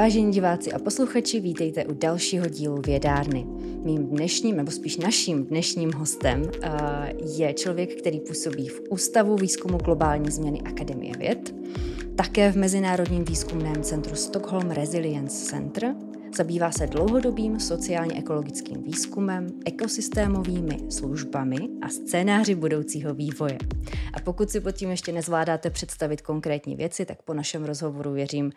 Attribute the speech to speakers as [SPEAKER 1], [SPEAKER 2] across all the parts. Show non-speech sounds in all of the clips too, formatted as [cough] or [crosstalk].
[SPEAKER 1] Vážení diváci a posluchači, vítejte u dalšího dílu Vědárny. Mým dnešním, nebo spíš naším dnešním hostem uh, je člověk, který působí v Ústavu výzkumu globální změny Akademie věd, také v Mezinárodním výzkumném centru Stockholm Resilience Center, zabývá se dlouhodobým sociálně-ekologickým výzkumem, ekosystémovými službami a scénáři budoucího vývoje. A pokud si pod tím ještě nezvládáte představit konkrétní věci, tak po našem rozhovoru věřím,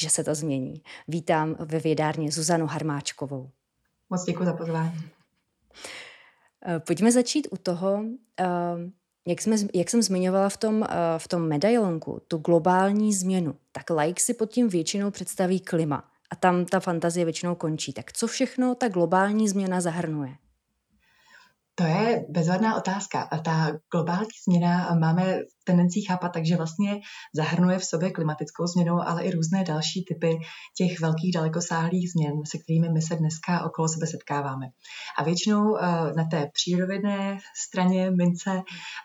[SPEAKER 1] že se to změní. Vítám ve vědárně Zuzanu Harmáčkovou.
[SPEAKER 2] Moc děkuji za pozvání.
[SPEAKER 1] Eh, pojďme začít u toho, eh, jak, jsme, jak jsem zmiňovala v tom, eh, v tom medailonku, tu globální změnu, tak like si pod tím většinou představí klima a tam ta fantazie většinou končí. Tak co všechno ta globální změna zahrnuje?
[SPEAKER 2] To je bezvadná otázka. A ta globální změna máme tendencí chápat takže vlastně zahrnuje v sobě klimatickou změnu, ale i různé další typy těch velkých dalekosáhlých změn, se kterými my se dneska okolo sebe setkáváme. A většinou eh, na té přírodovědné straně mince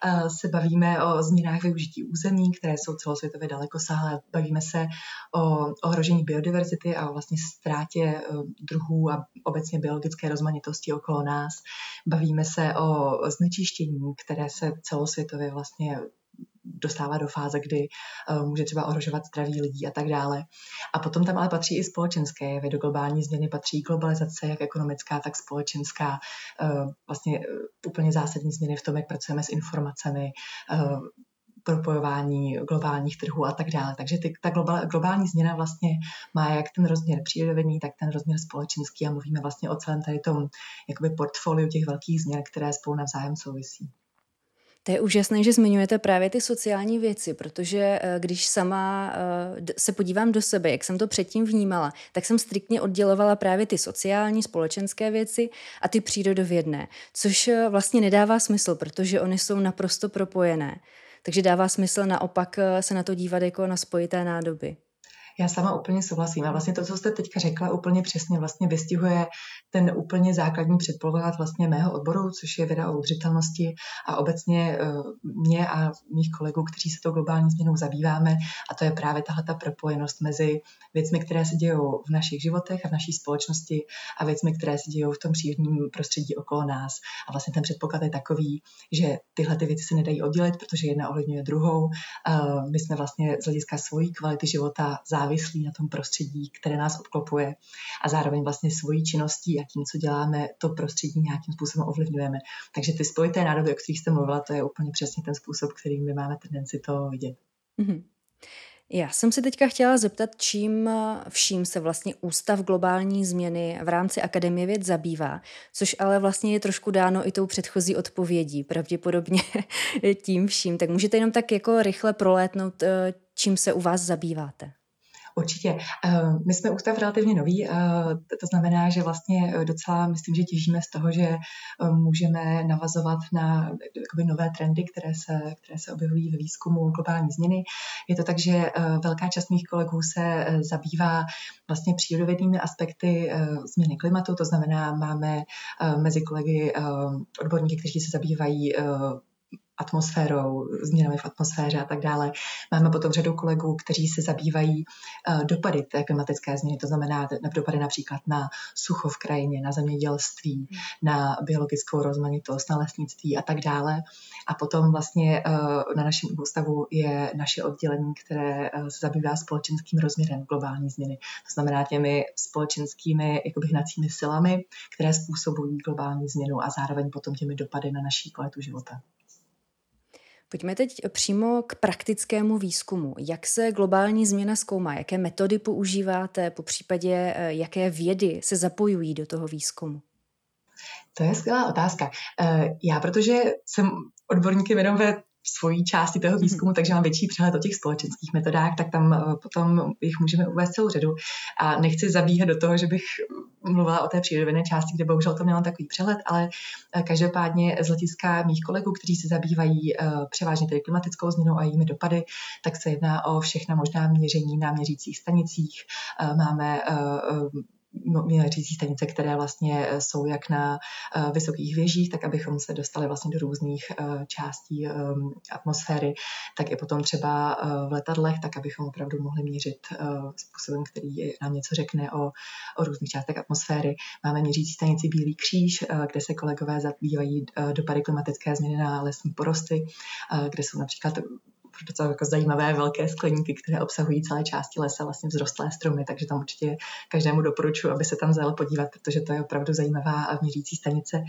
[SPEAKER 2] eh, se bavíme o změnách využití území, které jsou celosvětově dalekosáhlé. Bavíme se o ohrožení biodiverzity a o vlastně ztrátě eh, druhů a obecně biologické rozmanitosti okolo nás. Bavíme se o znečištění, které se celosvětově vlastně dostává do fáze, kdy uh, může třeba ohrožovat zdraví lidí a tak dále. A potom tam ale patří i společenské jevy. Do globální změny patří globalizace, jak ekonomická, tak společenská. Uh, vlastně uh, úplně zásadní změny v tom, jak pracujeme s informacemi, propojování globálních trhů a tak dále. Takže ty, ta globál, globální změna vlastně má jak ten rozměr přírodovědný, tak ten rozměr společenský a mluvíme vlastně o celém tady tom jakoby portfoliu těch velkých změn, které spolu navzájem souvisí.
[SPEAKER 1] To je úžasné, že zmiňujete právě ty sociální věci, protože eh, když sama eh, se podívám do sebe, jak jsem to předtím vnímala, tak jsem striktně oddělovala právě ty sociální, společenské věci a ty přírodovědné, což eh, vlastně nedává smysl, protože oni jsou naprosto propojené. Takže dává smysl naopak se na to dívat jako na spojité nádoby.
[SPEAKER 2] Já sama úplně souhlasím. A vlastně to, co jste teďka řekla, úplně přesně vlastně vystihuje ten úplně základní předpoklad vlastně mého odboru, což je věda o udržitelnosti a obecně eh, mě a mých kolegů, kteří se tou globální změnou zabýváme. A to je právě tahle ta propojenost mezi věcmi, které se dějí v našich životech a v naší společnosti a věcmi, které se dějí v tom přírodním prostředí okolo nás. A vlastně ten předpoklad je takový, že tyhle ty věci se nedají oddělit, protože jedna ovlivňuje druhou. Eh, my jsme vlastně z hlediska svojí kvality života na tom prostředí, které nás obklopuje a zároveň vlastně svojí činností a tím, co děláme, to prostředí nějakým způsobem ovlivňujeme. Takže ty spojité nádoby, o kterých jste mluvila, to je úplně přesně ten způsob, kterým my máme tendenci to vidět. Mm-hmm.
[SPEAKER 1] Já jsem se teďka chtěla zeptat, čím vším se vlastně Ústav globální změny v rámci Akademie věd zabývá, což ale vlastně je trošku dáno i tou předchozí odpovědí, pravděpodobně [laughs] tím vším. Tak můžete jenom tak jako rychle prolétnout, eh, čím se u vás zabýváte?
[SPEAKER 2] Určitě. Eh, my jsme ústav relativně nový, eh, to znamená, že vlastně eh, docela myslím, že těžíme z toho, že můžeme navazovat na nové trendy, které se, které se objevují ve výzkumu globální změny. Je to tak, že velká část mých kolegů se zabývá vlastně přírodovědnými aspekty změny klimatu, to znamená, máme mezi kolegy odborníky, kteří se zabývají atmosférou, změnami v atmosféře a tak dále. Máme potom řadu kolegů, kteří se zabývají uh, dopady té klimatické změny, to znamená dopady například na sucho v krajině, na zemědělství, na biologickou rozmanitost, na lesnictví a tak dále. A potom vlastně uh, na našem ústavu je naše oddělení, které uh, se zabývá společenským rozměrem globální změny. To znamená těmi společenskými jakoby hnacími silami, které způsobují globální změnu a zároveň potom těmi dopady na naší kvalitu života.
[SPEAKER 1] Pojďme teď přímo k praktickému výzkumu. Jak se globální změna zkoumá? Jaké metody používáte? Po případě eh, jaké vědy se zapojují do toho výzkumu?
[SPEAKER 2] To je skvělá otázka. Eh, já, protože jsem odborníkem jenom ve svojí části toho mhm. výzkumu, takže mám větší přehled o těch společenských metodách, tak tam eh, potom jich můžeme uvést celou řadu. A nechci zabíhat do toho, že bych mluvila o té přírodovědné části, kde bohužel to měla takový přehled, ale eh, každopádně z hlediska mých kolegů, kteří se zabývají eh, převážně tedy klimatickou změnou a jejími dopady, tak se jedná o všechna možná měření na měřících stanicích. Máme měřící stanice, které vlastně jsou jak na vysokých věžích, tak abychom se dostali vlastně do různých částí atmosféry, tak i potom třeba v letadlech, tak abychom opravdu mohli měřit způsobem, který nám něco řekne o, o různých částech atmosféry. Máme měřící stanici Bílý kříž, kde se kolegové zabývají dopady klimatické změny na lesní porosty, kde jsou například docela jako zajímavé velké skleníky, které obsahují celé části lesa, vlastně vzrostlé stromy, takže tam určitě každému doporučuji, aby se tam zajel podívat, protože to je opravdu zajímavá měřící stanice.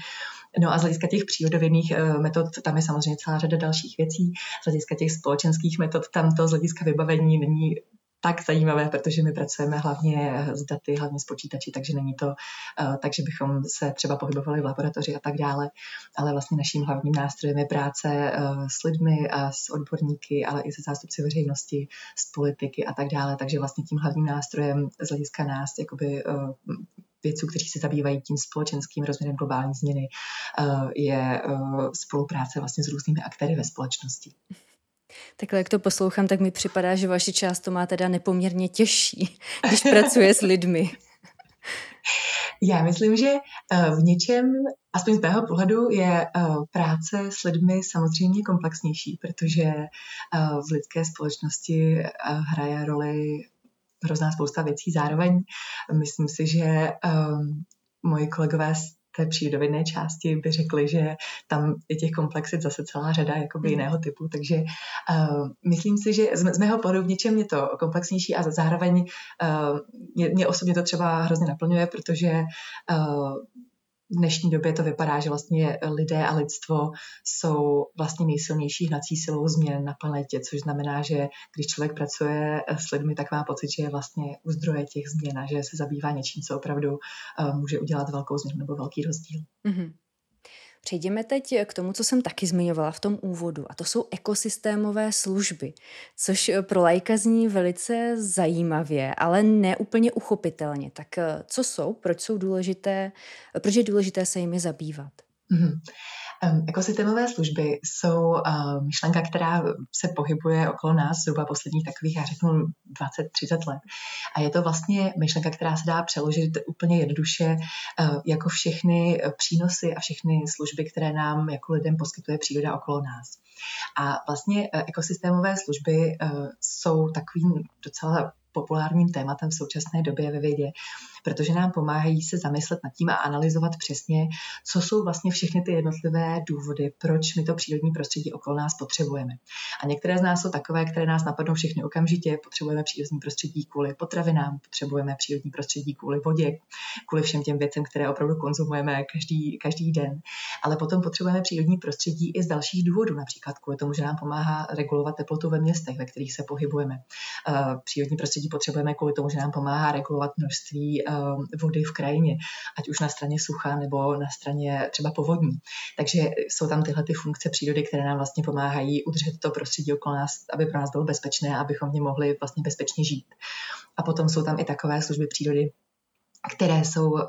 [SPEAKER 2] No a z hlediska těch přírodovědných eh, metod, tam je samozřejmě celá řada dalších věcí. Z hlediska těch společenských metod, tam to z hlediska vybavení není tak zajímavé, protože my pracujeme hlavně s daty, hlavně s počítači, takže není to uh, tak, že bychom se třeba pohybovali v laboratoři a tak dále, ale vlastně naším hlavním nástrojem je práce uh, s lidmi a s odborníky, ale i se zástupci veřejnosti, s politiky a tak dále, takže vlastně tím hlavním nástrojem z hlediska nás, jakoby uh, vědců, kteří se zabývají tím společenským rozměrem globální změny, je spolupráce vlastně s různými aktéry ve společnosti.
[SPEAKER 1] Takhle, jak to poslouchám, tak mi připadá, že vaše část to má teda nepoměrně těžší, když pracuje s lidmi.
[SPEAKER 2] Já myslím, že eh, v něčem, aspoň z mého pohledu, je eh, práce s lidmi samozřejmě komplexnější, protože eh, v lidské společnosti hraje roli hrozná spousta věcí zároveň. Myslím si, že moji kolegové té přírodovědné části by řekli, že tam je těch komplexit zase celá řada jakoby hmm. jiného typu, takže uh, myslím si, že z, z mého pohledu v něčem je to komplexnější a zároveň uh, mě, mě osobně to třeba hrozně naplňuje, protože uh, v dnešní době to vypadá, že vlastně lidé a lidstvo jsou vlastně nejsilnější hnací silou změn na planetě, což znamená, že když člověk pracuje s lidmi, tak má pocit, že je vlastně u zdroje těch změn a že se zabývá něčím, co opravdu uh, může udělat velkou změnu nebo velký rozdíl. Mm-hmm.
[SPEAKER 1] Přejdeme teď k tomu, co jsem taky zmiňovala v tom úvodu, a to jsou ekosystémové služby, což pro lajka zní velice zajímavě, ale ne úplně uchopitelně. Tak eh, co jsou, proč jsou důležité, proč je důležité se jimi zabývat? Mm-hmm.
[SPEAKER 2] Ekosystémové služby jsou myšlenka, která se pohybuje okolo nás zhruba posledních takových, já řeknu, 20-30 let. A je to vlastně myšlenka, která se dá přeložit úplně jednoduše jako všechny přínosy a všechny služby, které nám jako lidem poskytuje příroda okolo nás. A vlastně e, ekosystémové služby jsou takovým docela populárním tématem v současné době ve vědě, protože nám pomáhají se zamyslet nad tím a analyzovat přesně, co jsou vlastně všechny ty jednotlivé důvody, proč my to přírodní prostředí okolo nás potřebujeme. A některé z nás jsou takové, které nás napadnou všechny okamžitě. Potřebujeme přírodní prostředí kvůli potravinám, potřebujeme přírodní prostředí kvůli vodě, kvůli všem těm věcem, které opravdu konzumujeme každý, každý den. Ale potom potřebujeme přírodní prostředí i z dalších důvodů, například kvůli tomu, že nám pomáhá regulovat teplotu ve městech, ve kterých se pohybujeme. Eh, přírodní prostředí potřebujeme kvůli tomu, že nám pomáhá regulovat množství eh, vody v krajině, ať už na straně sucha nebo na straně třeba povodní. Takže jsou tam tyhle ty funkce přírody, které nám vlastně pomáhají udržet to prostředí okolo nás, aby pro nás bylo bezpečné, abychom v něm mohli vlastně bezpečně žít. A potom jsou tam i takové služby přírody, které jsou uh,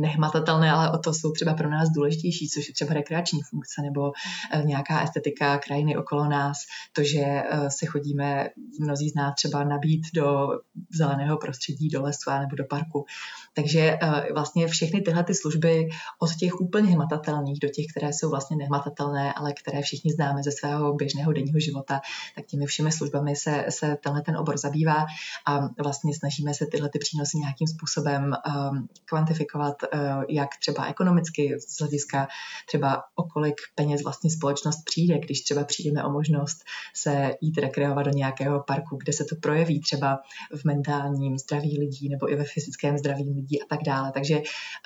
[SPEAKER 2] nehmatatelné, ale o to jsou třeba pro nás důležitější, což je třeba rekreační funkce nebo uh, nějaká estetika krajiny okolo nás, to, že uh, se chodíme mnozí z nás třeba nabít do zeleného prostředí, do lesu nebo do parku. Takže vlastně všechny tyhle ty služby od těch úplně hmatatelných do těch, které jsou vlastně nehmatatelné, ale které všichni známe ze svého běžného denního života, tak těmi všemi službami se, se tenhle ten obor zabývá a vlastně snažíme se tyhle ty přínosy nějakým způsobem uh, kvantifikovat, uh, jak třeba ekonomicky z hlediska třeba o kolik peněz vlastně společnost přijde, když třeba přijdeme o možnost se jít rekreovat do nějakého parku, kde se to projeví třeba v mentálním zdraví lidí nebo i ve fyzickém zdraví lidí a tak dále. Takže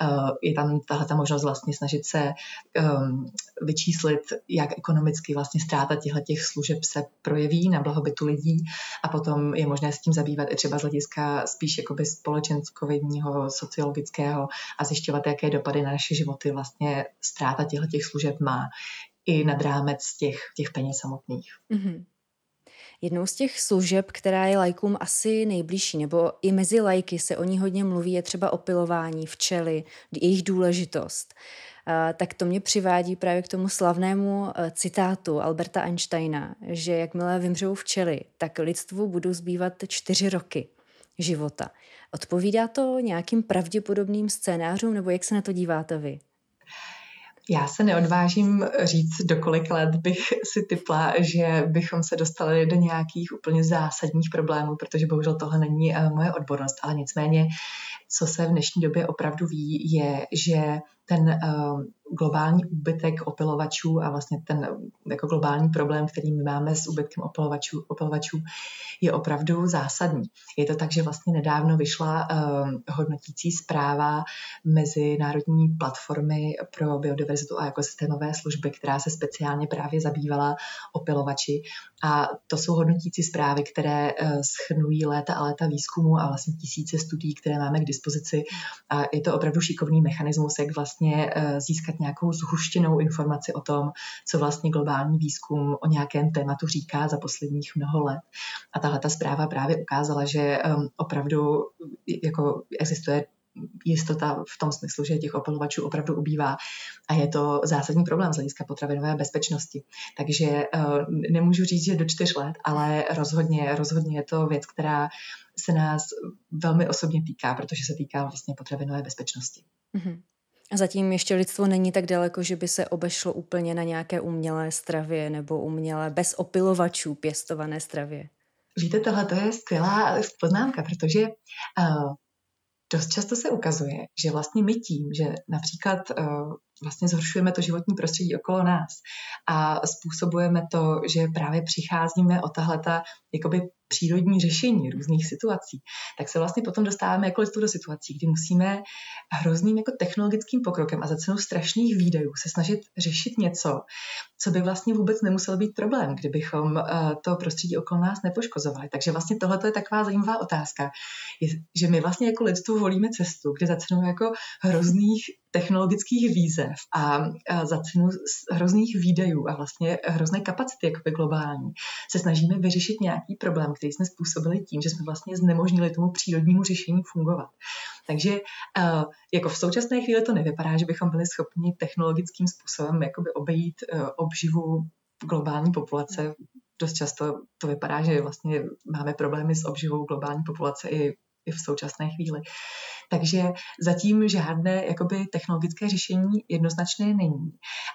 [SPEAKER 2] uh, je tam tahle ta možnost vlastně snažit se um, vyčíslit, jak ekonomicky vlastně ztráta těchto těch služeb se projeví na blahobytu lidí a potom je možné s tím zabývat i třeba z hlediska spíš jakoby společenskovědního, sociologického a zjišťovat, jaké dopady na naše životy vlastně ztráta těchto těch služeb má i nad rámec těch, těch peněz samotných. Mm-hmm.
[SPEAKER 1] Jednou z těch služeb, která je lajkům asi nejbližší, nebo i mezi lajky se o ní hodně mluví, je třeba opilování, včely, jejich důležitost. Tak to mě přivádí právě k tomu slavnému e, citátu Alberta Einsteina, že jakmile vymřou včely, tak lidstvu budou zbývat čtyři roky života. Odpovídá to nějakým pravděpodobným scénářům, nebo jak se na to díváte vy?
[SPEAKER 2] Já se neodvážím říct, do kolik let bych si typla, že bychom se dostali do nějakých úplně zásadních problémů, protože bohužel tohle není eh, moje odbornost, ale nicméně, co se v dnešní době opravdu ví, je, že ten uh, globální úbytek opilovačů a vlastně ten jako globální problém, který my máme s úbytkem opilovačů, opilovačů, je opravdu zásadní. Je to tak, že vlastně nedávno vyšla uh, hodnotící zpráva Mezinárodní platformy pro biodiverzitu a ekosystémové služby, která se speciálně právě zabývala opilovači. A to jsou hodnotící zprávy, které schrnují léta a léta výzkumu a vlastně tisíce studií, které máme k dispozici. A je to opravdu šikovný mechanismus, jak vlastně uh, získat nějakou zhuštěnou informaci o tom, co vlastně globální výzkum o nějakém tématu říká za posledních mnoho let. A tahle ta zpráva právě ukázala, že um, opravdu jako existuje jistota v tom smyslu, že těch opilovačů opravdu ubývá a je to zásadní problém z hlediska potravinové bezpečnosti. Takže uh, nemůžu říct, že do čtyř let, ale rozhodně, rozhodně je to věc, která se nás velmi osobně týká, protože se týká vlastně potravinové bezpečnosti. Mm-hmm.
[SPEAKER 1] Zatím ještě lidstvo není tak daleko, že by se obešlo úplně na nějaké umělé stravě nebo umělé bez opilovačů pěstované stravě.
[SPEAKER 2] Víte, tohle to je skvělá poznámka, protože uh, dost často se ukazuje, že vlastně my tím, že například uh, vlastně zhoršujeme to životní prostředí okolo nás a způsobujeme to, že právě přicházíme o tahle ta jakoby přírodní řešení různých situací, tak se vlastně potom dostáváme jako lidstvo do situací, kdy musíme hrozným jako technologickým pokrokem a za cenu strašných výdajů se snažit řešit něco, co by vlastně vůbec nemusel být problém, kdybychom uh, to prostředí okolo nás nepoškozovali. Takže vlastně tohle je taková zajímavá otázka, že my vlastně jako lidstvo volíme cestu, kde za cenu jako hrozných technologických výzev a, za cenu hrozných výdajů a vlastně hrozné kapacity jakoby globální se snažíme vyřešit nějaký problém, který jsme způsobili tím, že jsme vlastně znemožnili tomu přírodnímu řešení fungovat. Takže jako v současné chvíli to nevypadá, že bychom byli schopni technologickým způsobem jakoby obejít uh, obživu globální populace. Dost často to vypadá, že vlastně máme problémy s obživou globální populace i, i v současné chvíli. Takže zatím žádné jakoby, technologické řešení jednoznačné není.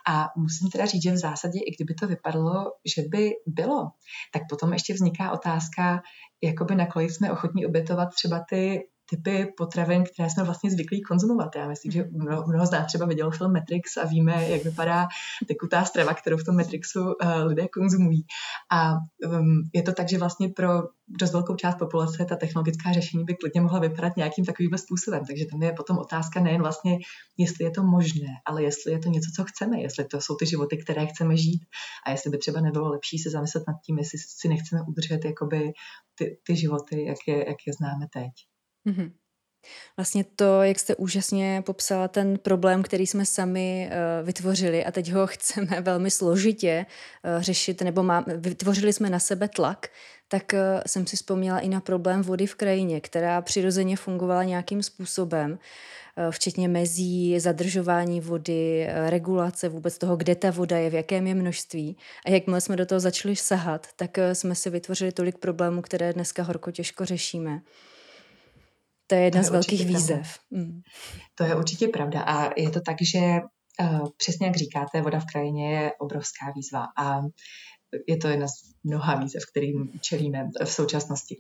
[SPEAKER 2] A musím teda říct, že v zásadě, i kdyby to vypadalo, že by bylo, tak potom ještě vzniká otázka, jakoby nakolik jsme ochotní obětovat třeba ty typy potravin, které jsme vlastně zvyklí konzumovat. Já myslím, že mnoho, mnoho z nás třeba viděl film Matrix a víme, jak vypadá tekutá strava, kterou v tom Matrixu uh, lidé konzumují. A um, je to tak, že vlastně pro dost velkou část populace ta technologická řešení by klidně mohla vypadat nějakým takovým způsobem. Takže tam je potom otázka nejen vlastně, jestli je to možné, ale jestli je to něco, co chceme, jestli to jsou ty životy, které chceme žít a jestli by třeba nebylo lepší se zamyslet nad tím, jestli si nechceme udržet jakoby ty, ty životy, jak je, jak je známe teď. Mm-hmm.
[SPEAKER 1] Vlastně to, jak jste úžasně popsala ten problém, který jsme sami uh, vytvořili a teď ho [laughs] chceme velmi složitě uh, řešit, nebo má, vytvořili jsme na sebe tlak, tak uh, jsem si vzpomněla i na problém vody v krajině, která přirozeně fungovala nějakým způsobem, včetně mezí, zadržování vody, regulace vůbec toho, kde ta voda je, v jakém je množství. A jakmile jsme do toho začali sahat, tak jsme si vytvořili tolik problémů, které dneska horko těžko řešíme. To je jedna to je z velkých výzev. Mm.
[SPEAKER 2] To je určitě pravda a je to tak, že uh, přesně jak říkáte, voda v krajině je obrovská výzva a je to jedna z mnoha výzev, kterým čelíme v současnosti.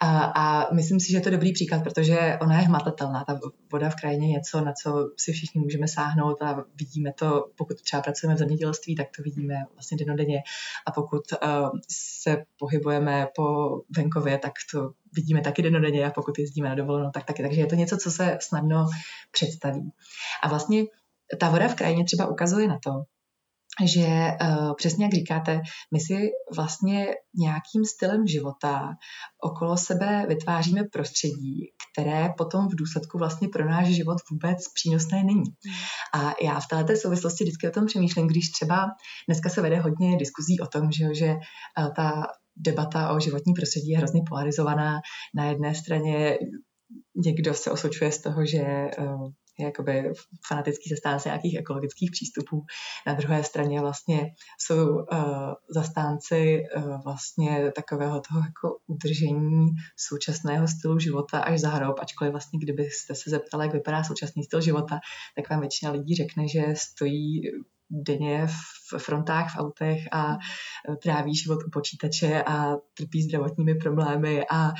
[SPEAKER 2] A, a myslím si, že je to dobrý příklad, protože ona je hmatatelná. Ta voda v krajině je něco, na co si všichni můžeme sáhnout a vidíme to, pokud třeba pracujeme v zemědělství, tak to vidíme vlastně denodenně. A pokud uh, se pohybujeme po venkově, tak to vidíme taky denodenně a pokud jezdíme na dovolenou, tak taky. Takže je to něco, co se snadno představí. A vlastně ta voda v krajině třeba ukazuje na to, že uh, přesně jak říkáte, my si vlastně nějakým stylem života okolo sebe vytváříme prostředí, které potom v důsledku vlastně pro náš život vůbec přínosné není. A já v této souvislosti vždycky o tom přemýšlím, když třeba dneska se vede hodně diskuzí o tom, že, že uh, ta debata o životní prostředí je hrozně polarizovaná. Na jedné straně někdo se osočuje z toho, že uh, jakoby fanatický zastánce nějakých ekologických přístupů. Na druhé straně vlastně jsou uh, zastánci uh, vlastně takového toho jako udržení současného stylu života až za hrob, ačkoliv vlastně kdybyste se zeptali, jak vypadá současný styl života, tak vám většina lidí řekne, že stojí denně v frontách v autech a tráví život u počítače a trpí zdravotními problémy a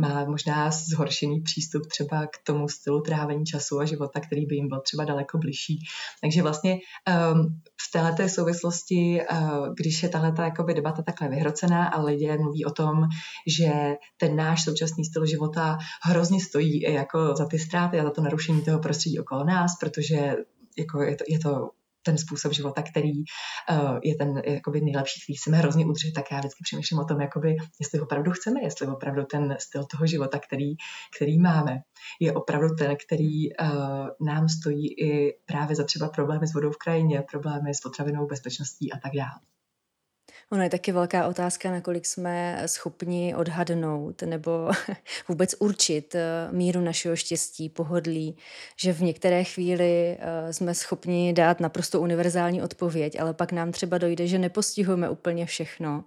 [SPEAKER 2] má možná zhoršený přístup třeba k tomu stylu trávení času a života, který by jim byl třeba daleko bližší. Takže vlastně um, v této souvislosti, uh, když je tahle debata takhle vyhrocená a lidé mluví o tom, že ten náš současný styl života hrozně stojí jako za ty ztráty a za to narušení toho prostředí okolo nás, protože jako je to, je to ten způsob života, který uh, je ten jakoby nejlepší, který chceme hrozně udržet, tak já vždycky přemýšlím o tom, jakoby, jestli opravdu chceme, jestli opravdu ten styl toho života, který, který máme, je opravdu ten, který uh, nám stojí i právě za třeba problémy s vodou v krajině, problémy s potravinou, bezpečností a tak dále.
[SPEAKER 1] Ono je taky velká otázka, nakolik jsme schopni odhadnout nebo [laughs] vůbec určit eh, míru našeho štěstí, pohodlí, že v některé chvíli eh, jsme schopni dát naprosto univerzální odpověď, ale pak nám třeba dojde, že nepostihujeme úplně všechno.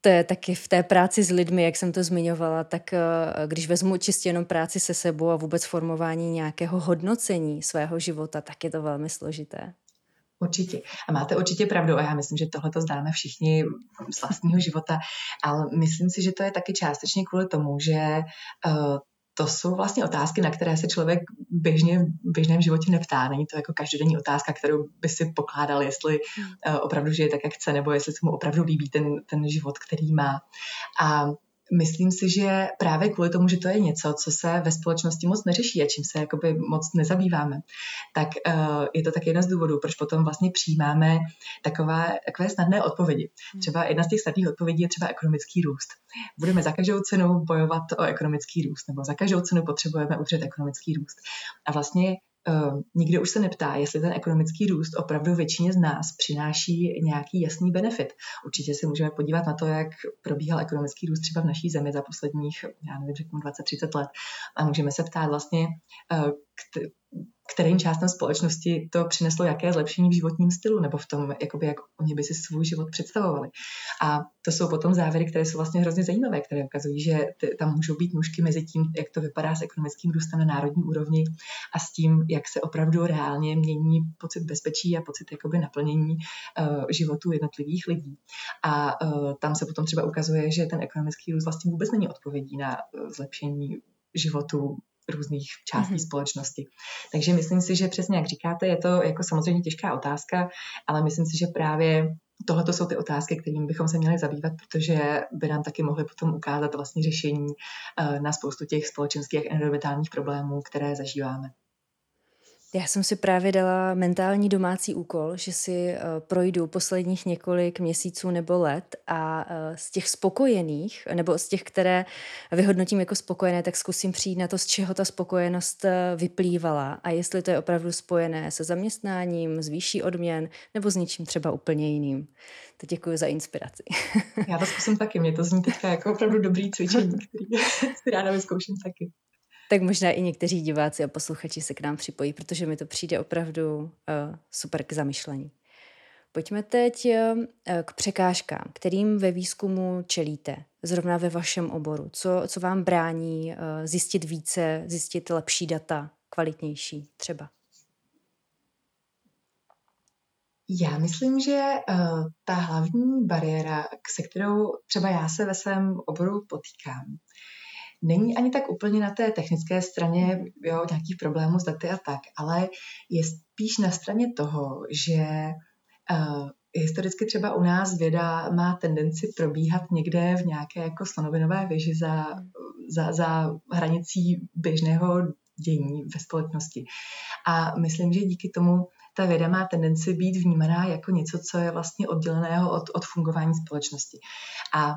[SPEAKER 1] To je taky v té práci s lidmi, jak jsem to zmiňovala, tak eh, když vezmu čistě jenom práci se sebou a vůbec formování nějakého hodnocení svého života, tak je to velmi složité.
[SPEAKER 2] Určitě. A máte určitě pravdu a já myslím, že tohle to známe všichni z vlastního života, ale myslím si, že to je taky částečně kvůli tomu, že uh, to jsou vlastně otázky, na které se člověk běžně v běžném životě neptá. Není to jako každodenní otázka, kterou by si pokládal, jestli uh, opravdu žije tak, jak chce, nebo jestli se mu opravdu líbí ten, ten život, který má. A myslím si, že právě kvůli tomu, že to je něco, co se ve společnosti moc neřeší a čím se jakoby moc nezabýváme, tak uh, je to tak jeden z důvodů, proč potom vlastně přijímáme takové, takové snadné odpovědi. Hmm. Třeba jedna z těch snadných odpovědí je třeba ekonomický růst. Budeme za každou cenu bojovat o ekonomický růst, nebo za každou cenu potřebujeme udržet ekonomický růst. A vlastně Uh, nikdo už se neptá, jestli ten ekonomický růst opravdu většině z nás přináší nějaký jasný benefit. Určitě se můžeme podívat na to, jak probíhal ekonomický růst třeba v naší zemi za posledních, já nevím, řeknu 20-30 let. A můžeme se ptát vlastně, uh, kterým částem společnosti to přineslo jaké zlepšení v životním stylu nebo v tom, jakoby, jak oni by si svůj život představovali. A to jsou potom závěry, které jsou vlastně hrozně zajímavé, které ukazují, že tam můžou být nůžky mezi tím, jak to vypadá s ekonomickým růstem na národní úrovni a s tím, jak se opravdu reálně mění pocit bezpečí a pocit jakoby naplnění uh, životů jednotlivých lidí. A uh, tam se potom třeba ukazuje, že ten ekonomický růst vlastně vůbec není odpovědí na uh, zlepšení životu různých částí mm-hmm. společnosti. Takže myslím si, že přesně jak říkáte, je to jako samozřejmě těžká otázka, ale myslím si, že právě tohle jsou ty otázky, kterými bychom se měli zabývat, protože by nám taky mohly potom ukázat vlastně řešení eh, na spoustu těch společenských a environmentálních problémů, které zažíváme.
[SPEAKER 1] Já jsem si právě dala mentální domácí úkol, že si uh, projdu posledních několik měsíců nebo let a uh, z těch spokojených, nebo z těch, které vyhodnotím jako spokojené, tak zkusím přijít na to, z čeho ta spokojenost uh, vyplývala a jestli to je opravdu spojené se zaměstnáním, s výší odměn nebo s něčím třeba úplně jiným. To děkuji za inspiraci.
[SPEAKER 2] Já to zkusím taky, mě to zní teďka jako opravdu dobrý cvičení, který [laughs] si ráda vyzkouším taky
[SPEAKER 1] tak možná i někteří diváci a posluchači se k nám připojí, protože mi to přijde opravdu uh, super k zamyšlení. Pojďme teď uh, k překážkám, kterým ve výzkumu čelíte, zrovna ve vašem oboru. Co, co vám brání zjistit více, zjistit lepší data, kvalitnější třeba?
[SPEAKER 2] Já myslím, že uh, ta hlavní bariéra, se kterou třeba já se ve svém oboru potýkám, není ani tak úplně na té technické straně jo, nějakých problémů s daty a tak, ale je spíš na straně toho, že uh, historicky třeba u nás věda má tendenci probíhat někde v nějaké jako slonovinové věži za, za, za hranicí běžného dění ve společnosti. A myslím, že díky tomu ta věda má tendenci být vnímaná jako něco, co je vlastně odděleného od, od fungování společnosti. A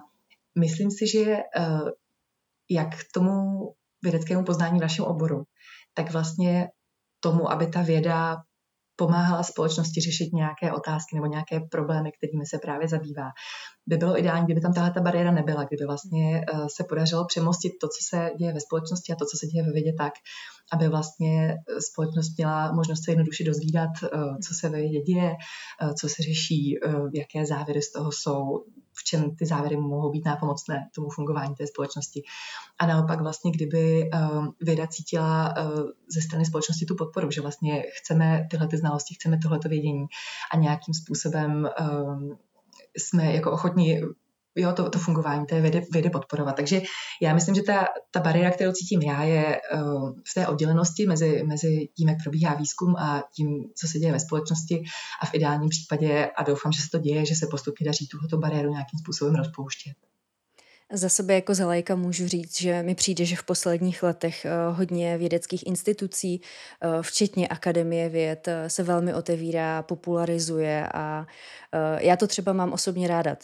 [SPEAKER 2] myslím si, že uh, jak k tomu vědeckému poznání v našem oboru, tak vlastně tomu, aby ta věda pomáhala společnosti řešit nějaké otázky nebo nějaké problémy, kterými se právě zabývá. By bylo ideální, kdyby tam tahle ta bariéra nebyla, kdyby vlastně uh, se podařilo přemostit to, co se děje ve společnosti a to, co se děje ve vědě tak, aby vlastně společnost měla možnost se jednoduše dozvídat, uh, co se ve vědě děje, co se řeší, jaké závěry z toho jsou, v čem ty závěry mohou být nápomocné tomu fungování té společnosti. A naopak vlastně, kdyby věda cítila ze strany společnosti tu podporu, že vlastně chceme tyhle ty znalosti, chceme tohleto vědění a nějakým způsobem jsme jako ochotní jo, to, to fungování té vědy, vědy podporovat. Takže já myslím, že ta, ta bariéra, kterou cítím já, je uh, v té oddělenosti mezi, mezi tím, jak probíhá výzkum a tím, co se děje ve společnosti a v ideálním případě, a doufám, že se to děje, že se postupně daří tuto bariéru nějakým způsobem rozpouštět.
[SPEAKER 1] Za sebe jako zalajka můžu říct, že mi přijde, že v posledních letech eh, hodně vědeckých institucí, eh, včetně Akademie věd, eh, se velmi otevírá, popularizuje a já to třeba mám osobně ráda,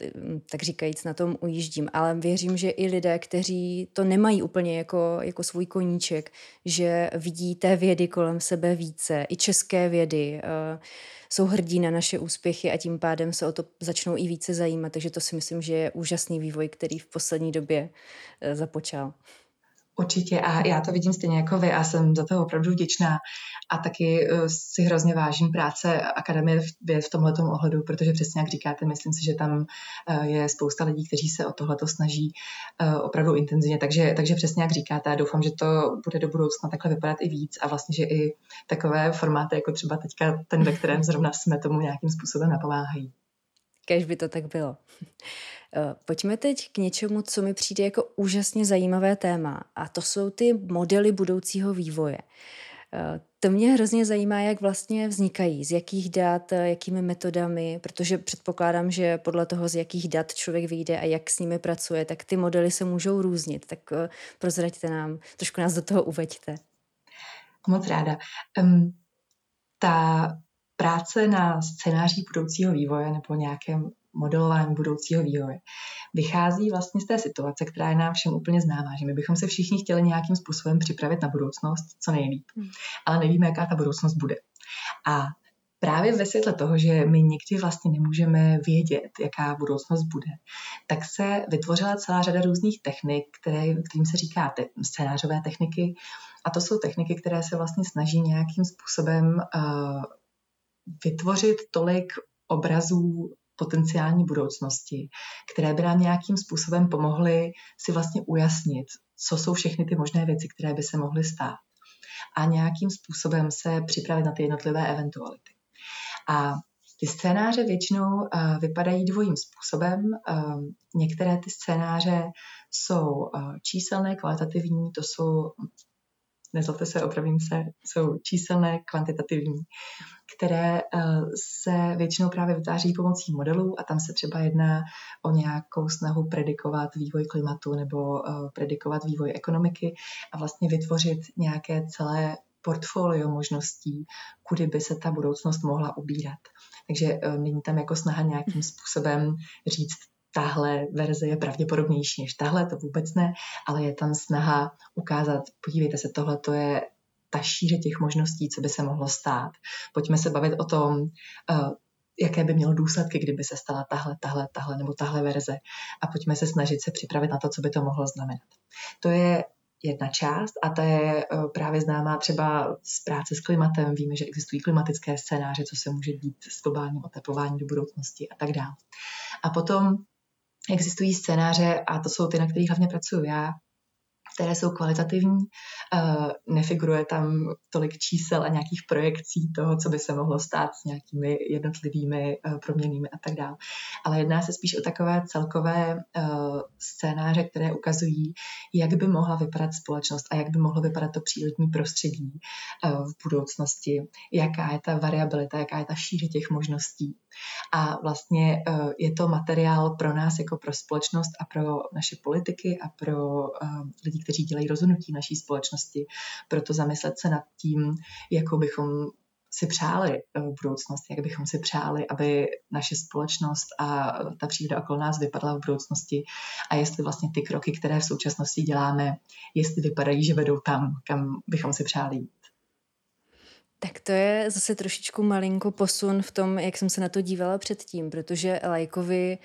[SPEAKER 1] tak říkajíc na tom ujíždím, ale věřím, že i lidé, kteří to nemají úplně jako, jako svůj koníček, že vidí té vědy kolem sebe více, i české vědy, jsou hrdí na naše úspěchy a tím pádem se o to začnou i více zajímat. Takže to si myslím, že je úžasný vývoj, který v poslední době eh, započal.
[SPEAKER 2] Určitě a já to vidím stejně jako vy a jsem za to opravdu vděčná a taky eh, si hrozně vážím práce Akademie v, v tomhle ohledu, protože přesně jak říkáte, myslím si, že tam eh, je spousta lidí, kteří se o tohleto snaží eh, opravdu intenzivně, takže, takže přesně jak říkáte, doufám, že to bude do budoucna takhle vypadat i víc a vlastně, že i takové formáty, jako třeba teďka ten, ve kterém zrovna jsme tomu nějakým způsobem napomáhají.
[SPEAKER 1] Kež by to tak bylo. Eh, pojďme teď k něčemu, co mi přijde jako úžasně zajímavé téma a to jsou ty modely budoucího vývoje. Eh, to mě hrozně zajímá, jak vlastně vznikají, z jakých dat, eh, jakými metodami, protože předpokládám, že podle toho, z jakých dat člověk vyjde a jak s nimi pracuje, tak ty modely se můžou různit. Tak prozraďte nám, trošku nás do toho uveďte.
[SPEAKER 2] Moc ráda. Um, ta práce na scénáři budoucího vývoje nebo nějakém modelování budoucího vývoje. Vychází vlastně z té situace, která je nám všem úplně známá, že my bychom se všichni chtěli nějakým způsobem připravit na budoucnost co nejlíp, hmm. ale nevíme, jaká ta budoucnost bude. A právě ve světle toho, že my nikdy vlastně nemůžeme vědět, jaká budoucnost bude, tak se vytvořila celá řada různých technik, které, kterým se říká te- scénářové techniky. A to jsou techniky, které se vlastně snaží nějakým způsobem uh, vytvořit tolik obrazů potenciální budoucnosti, které by nám nějakým způsobem pomohly si vlastně ujasnit, co jsou všechny ty možné věci, které by se mohly stát a nějakým způsobem se připravit na ty jednotlivé eventuality. A ty scénáře většinou uh, vypadají dvojím způsobem. Uh, některé ty scénáře jsou uh, číselné, kvalitativní, to jsou nezlobte se, opravím se, jsou číselné, kvantitativní, které eh, se většinou právě vytváří pomocí modelů a tam se třeba jedná o nějakou snahu predikovat vývoj klimatu nebo eh, predikovat vývoj ekonomiky a vlastně vytvořit nějaké celé portfolio možností, kudy by se ta budoucnost mohla ubírat. Takže eh, není tam jako snaha nějakým způsobem říct, tahle verze je pravděpodobnější než tahle, to vůbec ne, ale je tam snaha ukázat, podívejte se, tohle to je ta šíře těch možností, co by se mohlo stát. Pojďme se bavit o tom, uh, jaké by mělo důsledky, kdyby se stala tahle, tahle, tahle nebo tahle verze. A pojďme se snažit se připravit na to, co by to mohlo znamenat. To je jedna část a ta je uh, právě známá třeba z práce s klimatem. Víme, že existují klimatické scénáře, co se může dít s globálním oteplováním do budoucnosti a tak dále. A potom existují scénáře, a to jsou ty, na kterých hlavně pracuji já, které jsou kvalitativní. Eh, nefiguruje tam tolik čísel a nějakých projekcí toho, co by se mohlo stát s nějakými jednotlivými eh, proměnými a tak dále. Ale jedná se spíš o takové celkové eh, scénáře, které ukazují, jak by mohla vypadat společnost a jak by mohlo vypadat to přírodní prostředí v budoucnosti, jaká je ta variabilita, jaká je ta šíře těch možností. A vlastně je to materiál pro nás jako pro společnost a pro naše politiky a pro lidi, kteří dělají rozhodnutí naší společnosti. Proto zamyslet se nad tím, jakou bychom si přáli v budoucnosti, jak bychom si přáli, aby naše společnost a ta příroda okolo nás vypadala v budoucnosti a jestli vlastně ty kroky, které v současnosti děláme, jestli vypadají, že vedou tam, kam bychom si přáli jít.
[SPEAKER 1] Tak to je zase trošičku malinko posun v tom, jak jsem se na to dívala předtím, protože lajkovi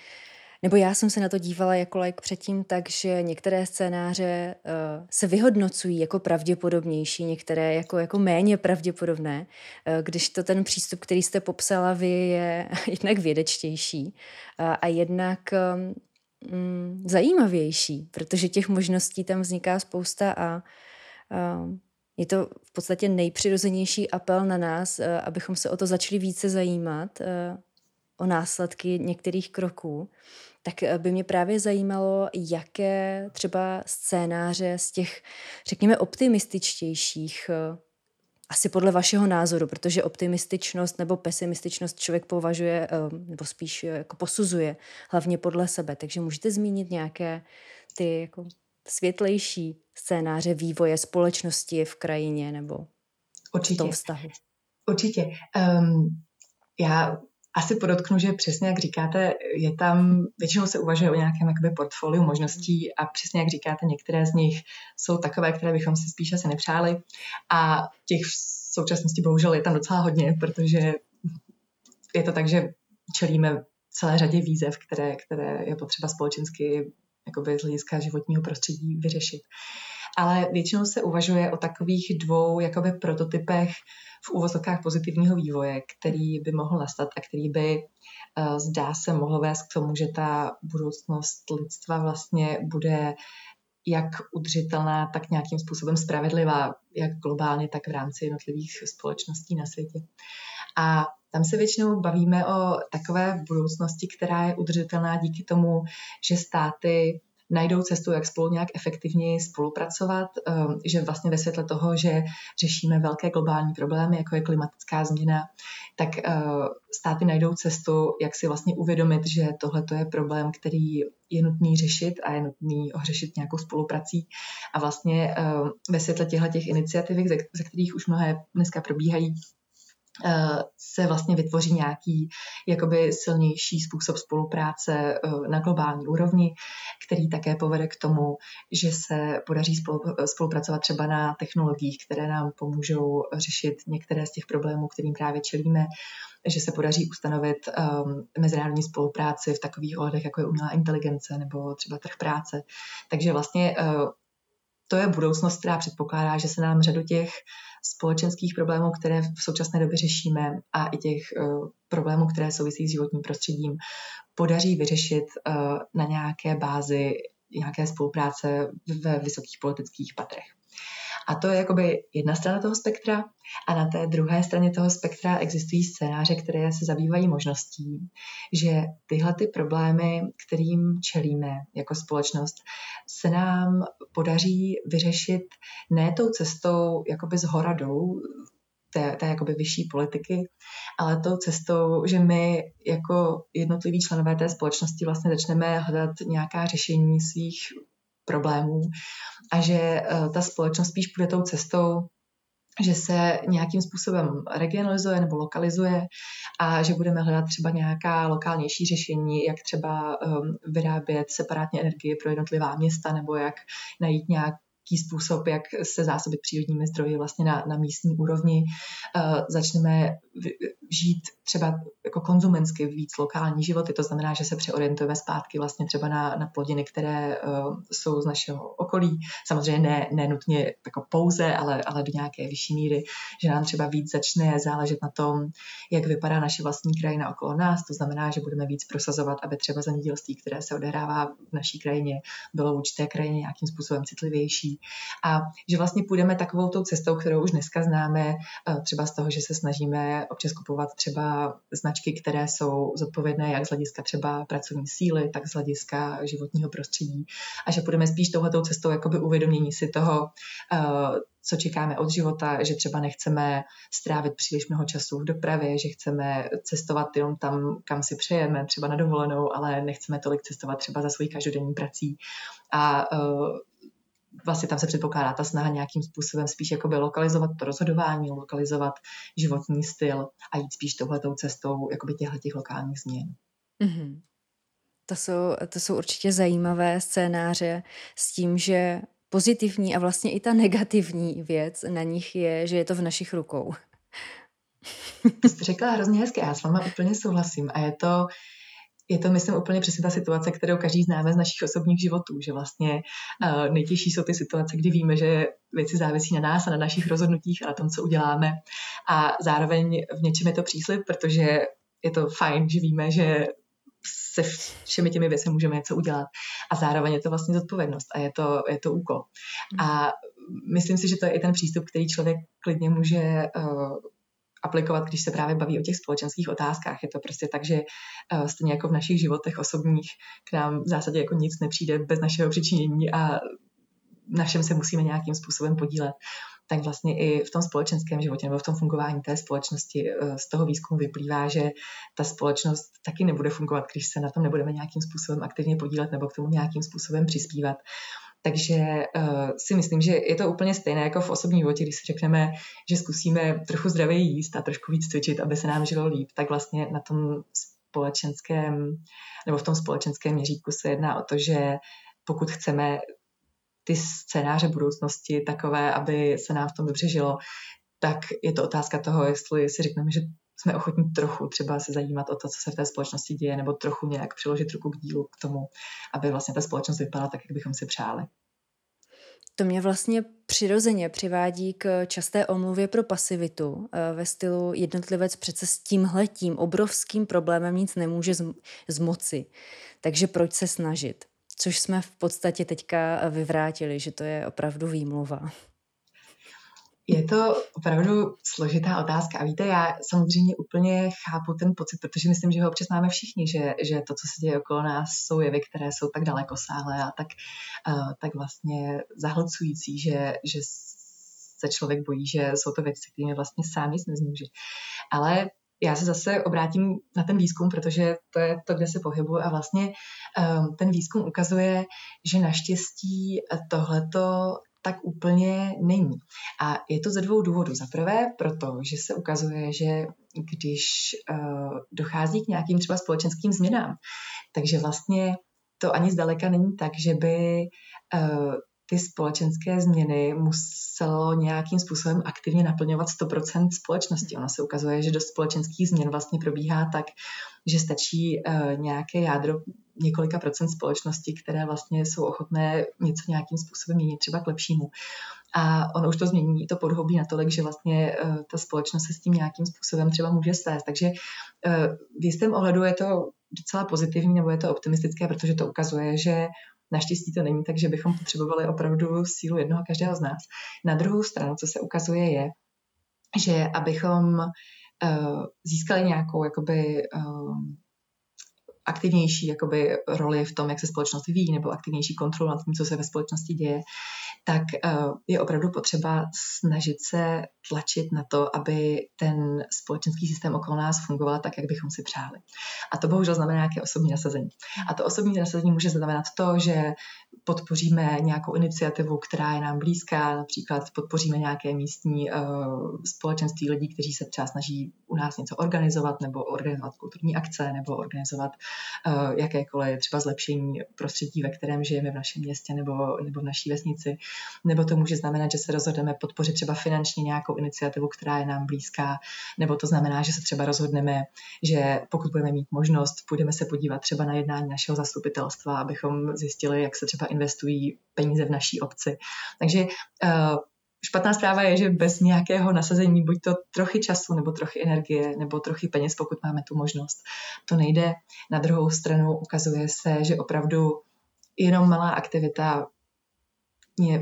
[SPEAKER 1] nebo já jsem se na to dívala jako like předtím tak, že některé scénáře uh, se vyhodnocují jako pravděpodobnější, některé jako, jako méně pravděpodobné, uh, když to ten přístup, který jste popsala vy, je [laughs] jednak vědečtější uh, a jednak um, zajímavější, protože těch možností tam vzniká spousta a uh, je to v podstatě nejpřirozenější apel na nás, abychom se o to začali více zajímat, o následky některých kroků tak eh, by mě právě zajímalo, jaké třeba scénáře z těch, řekněme, optimističtějších eh, asi podle vašeho názoru, protože optimističnost nebo pesimističnost člověk považuje, eh, nebo spíš jako posuzuje, hlavně podle sebe. Takže můžete zmínit nějaké ty jako světlejší scénáře vývoje společnosti v krajině nebo Určitě. v tom vztahu?
[SPEAKER 2] Určitě. Um, já asi podotknu, že přesně jak říkáte, je tam, většinou se uvažuje o nějakém jakoby, portfoliu možností a přesně jak říkáte, některé z nich jsou takové, které bychom si spíš asi nepřáli a těch v současnosti bohužel je tam docela hodně, protože je to tak, že čelíme celé řadě výzev, které, které je potřeba společensky jakoby z hlediska životního prostředí vyřešit. Ale většinou se uvažuje o takových dvou jakoby prototypech v úvozovkách pozitivního vývoje, který by mohl nastat a který by eh, zdá se mohl vést k tomu, že ta budoucnost lidstva vlastně bude jak udržitelná, tak nějakým způsobem spravedlivá, jak globálně, tak v rámci jednotlivých společností na světě. A tam se většinou bavíme o takové budoucnosti, která je udržitelná díky tomu, že státy najdou cestu, jak spolu nějak efektivněji spolupracovat, ehm, že vlastně ve světle toho, že řešíme velké globální problémy, jako je klimatická změna, tak eh, státy najdou cestu, jak si vlastně uvědomit, že tohle je problém, který je nutný řešit a je nutný ho řešit nějakou spoluprací. A vlastně ehm, ve světle těchto těch iniciativ, ze kterých už mnohé dneska probíhají, se vlastně vytvoří nějaký jakoby silnější způsob spolupráce eh, na globální úrovni, který také povede k tomu, že se podaří spolupracovat třeba na technologiích, které nám pomůžou řešit některé z těch problémů, kterým právě čelíme, že se podaří ustanovit um, mezinárodní spolupráci v takových ohledech, jako je umělá inteligence nebo třeba trh práce. Takže vlastně uh, to je budoucnost, která předpokládá, že se nám řadu těch společenských problémů, které v současné době řešíme a i těch uh, problémů, které souvisí s životním prostředím, podaří vyřešit uh, na nějaké bázi nějaké spolupráce ve vysokých politických patrech. A to je jakoby jedna strana toho spektra. A na té druhé straně toho spektra existují scénáře, které se zabývají možností, že tyhle ty problémy, kterým čelíme jako společnost, se nám podaří vyřešit ne tou cestou jakoby z hora dolů, té, té jakoby vyšší politiky, ale tou cestou, že my jako jednotliví členové té společnosti vlastně začneme hledat nějaká řešení svých problémů a že eh, ta společnost spíš půjde tou cestou, že se nějakým způsobem regionalizuje nebo lokalizuje a že budeme hledat třeba nějaká lokálnější řešení, jak třeba um, vyrábět separátně energii pro jednotlivá města nebo jak najít nějak způsob, jak se zásobit přírodními zdroji vlastně na, na místní úrovni. Uh, začneme žít třeba jako konzumensky víc lokální životy, to znamená, že se přeorientujeme zpátky vlastně třeba na, na plodiny, které uh, jsou z našeho okolí. Samozřejmě ne, ne nutně jako pouze, ale, ale do nějaké vyšší míry, že nám třeba víc začne záležet na tom, jak vypadá naše vlastní krajina okolo nás. To znamená, že budeme víc prosazovat, aby třeba zemědělství, které se odehrává v naší krajině, bylo v určité krajině nějakým způsobem citlivější. A že vlastně půjdeme takovou tou cestou, kterou už dneska známe, uh, třeba z toho, že se snažíme občas kupovat třeba značky, které jsou zodpovědné jak z hlediska třeba pracovní síly, tak z hlediska životního prostředí a že půjdeme spíš touhletou cestou jakoby uvědomění si toho, uh, co čekáme od života, že třeba nechceme strávit příliš mnoho času v dopravě, že chceme cestovat jenom tam, kam si přejeme, třeba na dovolenou, ale nechceme tolik cestovat třeba za svojí každodenní prací. A uh, vlastně tam se předpokládá ta snaha nějakým způsobem spíš jakoby lokalizovat to rozhodování, lokalizovat životní styl a jít spíš touhletou cestou jakoby těchto těch lokálních změn. Mm-hmm.
[SPEAKER 1] To jsou, to jsou určitě zajímavé scénáře s tím, že pozitivní a vlastně i ta negativní věc na nich je, že je to v našich rukou.
[SPEAKER 2] To jste řekla hrozně hezky, já s váma úplně souhlasím a je to, je to, myslím, úplně přesně ta situace, kterou každý známe z našich osobních životů, že vlastně uh, nejtěžší jsou ty situace, kdy víme, že věci závisí na nás a na našich rozhodnutích a na tom, co uděláme. A zároveň v něčem je to příslip, protože je to fajn, že víme, že se všemi těmi věci můžeme něco udělat. A zároveň je to vlastně zodpovědnost a je to, je to úkol. A myslím si, že to je i ten přístup, který člověk klidně může uh, aplikovat, když se právě baví o těch společenských otázkách. Je to prostě tak, že uh, stejně jako v našich životech osobních k nám v zásadě jako nic nepřijde bez našeho přičinění a na všem se musíme nějakým způsobem podílet tak vlastně i v tom společenském životě nebo v tom fungování té společnosti eh, z toho výzkumu vyplývá, že ta společnost taky nebude fungovat, když se na tom nebudeme nějakým způsobem aktivně podílet nebo k tomu nějakým způsobem přispívat. Takže uh, si myslím, že je to úplně stejné jako v osobním životě, když si řekneme, že zkusíme trochu zdravě jíst a trošku víc cvičit, aby se nám žilo líp, tak vlastně na tom společenském nebo v tom společenském měřítku se jedná o to, že pokud chceme ty scénáře budoucnosti takové, aby se nám v tom dobře žilo, tak je to otázka toho, jestli si řekneme, že jsme ochotní trochu třeba se zajímat o to, co se v té společnosti děje, nebo trochu nějak přiložit ruku k dílu k tomu, aby vlastně ta společnost vypadala tak, jak bychom si přáli.
[SPEAKER 1] To mě vlastně přirozeně přivádí k časté omluvě pro pasivitu eh, ve stylu jednotlivec přece s tímhletím obrovským problémem nic nemůže zmoci. Takže proč se snažit? Což jsme v podstatě teďka vyvrátili, že to je opravdu výmluva.
[SPEAKER 2] Je to opravdu složitá otázka. A víte, já samozřejmě úplně chápu ten pocit, protože myslím, že ho občas máme všichni, že, že to, co se děje okolo nás, jsou jevy, které jsou tak daleko sáhlé a tak, uh, tak vlastně zahlcující, že, že se člověk bojí, že jsou to věci, kterými vlastně sám nic nezmůže. Ale já se zase obrátím na ten výzkum, protože to je to, kde se pohybuju a vlastně um, ten výzkum ukazuje, že naštěstí tohleto tak úplně není. A je to ze dvou důvodů. Za prvé proto, že se ukazuje, že když uh, dochází k nějakým třeba společenským změnám, takže vlastně to ani zdaleka není tak, že by uh, ty společenské změny muselo nějakým způsobem aktivně naplňovat 100% společnosti. Ono se ukazuje, že do společenských změn vlastně probíhá tak, že stačí uh, nějaké jádro několika procent společnosti, které vlastně jsou ochotné něco nějakým způsobem měnit, třeba k lepšímu. A ono už to změní to podhobí natolik, že vlastně uh, ta společnost se s tím nějakým způsobem třeba může svést. Takže uh, v jistém ohledu je to docela pozitivní nebo je to optimistické, protože to ukazuje, že Naštěstí to není tak, že bychom potřebovali opravdu sílu jednoho každého z nás. Na druhou stranu, co se ukazuje, je, že abychom uh, získali nějakou jakoby, aktivnější jakoby, roli v tom, jak se společnost vyvíjí, nebo aktivnější kontrolu nad tím, co se ve společnosti děje, tak uh, je opravdu potřeba snažit se tlačit na to, aby ten společenský systém okolo nás fungoval tak, jak bychom si přáli. A to bohužel znamená nějaké osobní nasazení. A to osobní nasazení může znamenat to, že podpoříme nějakou iniciativu, která je nám blízká, například podpoříme nějaké místní uh, společenství lidí, kteří se třeba snaží u nás něco organizovat, nebo organizovat kulturní akce, nebo organizovat jakékoliv třeba zlepšení prostředí, ve kterém žijeme v našem městě nebo, nebo v naší vesnici. Nebo to může znamenat, že se rozhodneme podpořit třeba finančně nějakou iniciativu, která je nám blízká, nebo to znamená, že se třeba rozhodneme, že pokud budeme mít možnost, půjdeme se podívat třeba na jednání našeho zastupitelstva, abychom zjistili, jak se třeba investují peníze v naší obci. Takže uh, Špatná zpráva je, že bez nějakého nasazení, buď to trochy času, nebo trochy energie, nebo trochy peněz, pokud máme tu možnost, to nejde. Na druhou stranu ukazuje se, že opravdu jenom malá aktivita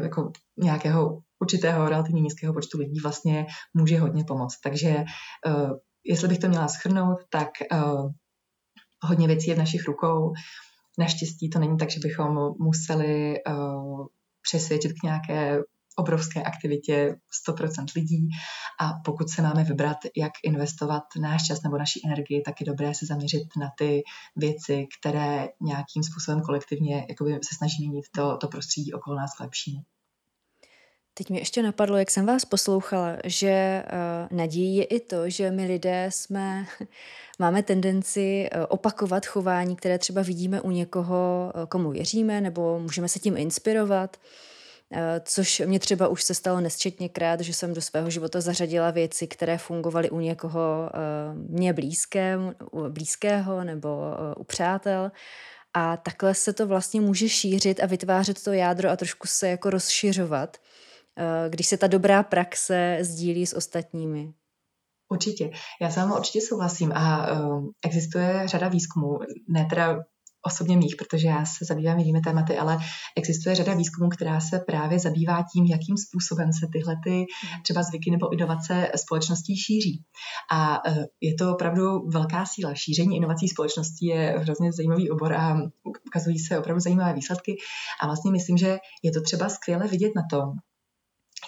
[SPEAKER 2] jako nějakého určitého relativně nízkého počtu lidí vlastně může hodně pomoct. Takže uh, jestli bych to měla schrnout, tak uh, hodně věcí je v našich rukou. Naštěstí to není tak, že bychom museli uh, přesvědčit k nějaké obrovské aktivitě 100% lidí a pokud se máme vybrat, jak investovat náš čas nebo naší energii, tak je dobré se zaměřit na ty věci, které nějakým způsobem kolektivně se snaží měnit to, to prostředí okolo nás k lepšímu.
[SPEAKER 1] Teď mi ještě napadlo, jak jsem vás poslouchala, že uh, nadějí je i to, že my lidé jsme, [laughs] máme tendenci uh, opakovat chování, které třeba vidíme u někoho, uh, komu věříme, nebo můžeme se tím inspirovat. Což mě třeba už se stalo nesčetněkrát, že jsem do svého života zařadila věci, které fungovaly u někoho mě blízké, blízkého nebo u přátel. A takhle se to vlastně může šířit a vytvářet to jádro a trošku se jako rozšiřovat, když se ta dobrá praxe sdílí s ostatními.
[SPEAKER 2] Určitě. Já s vámi určitě souhlasím a uh, existuje řada výzkumů, ne teda osobně mých, protože já se zabývám jinými tématy, ale existuje řada výzkumů, která se právě zabývá tím, jakým způsobem se tyhle ty třeba zvyky nebo inovace společností šíří. A uh, je to opravdu velká síla. Šíření inovací společností je hrozně zajímavý obor a ukazují se opravdu zajímavé výsledky. A vlastně myslím, že je to třeba skvěle vidět na tom,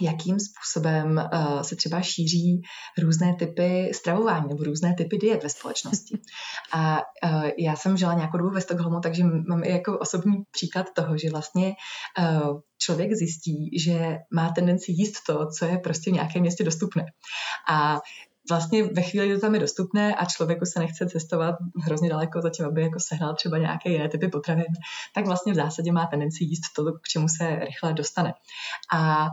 [SPEAKER 2] jakým způsobem uh, se třeba šíří různé typy stravování nebo různé typy diet ve společnosti. [laughs] A uh, já jsem žila nějakou dobu ve Stockholmu, takže mám i jako osobní příklad toho, že vlastně uh, člověk zjistí, že má tendenci jíst to, co je prostě v nějakém městě dostupné. A vlastně ve chvíli, kdy to tam je dostupné a člověku se nechce cestovat hrozně daleko za tím, aby jako sehnal třeba nějaké jiné typy potravin, tak vlastně v zásadě má tendenci jíst to, k čemu se rychle dostane. A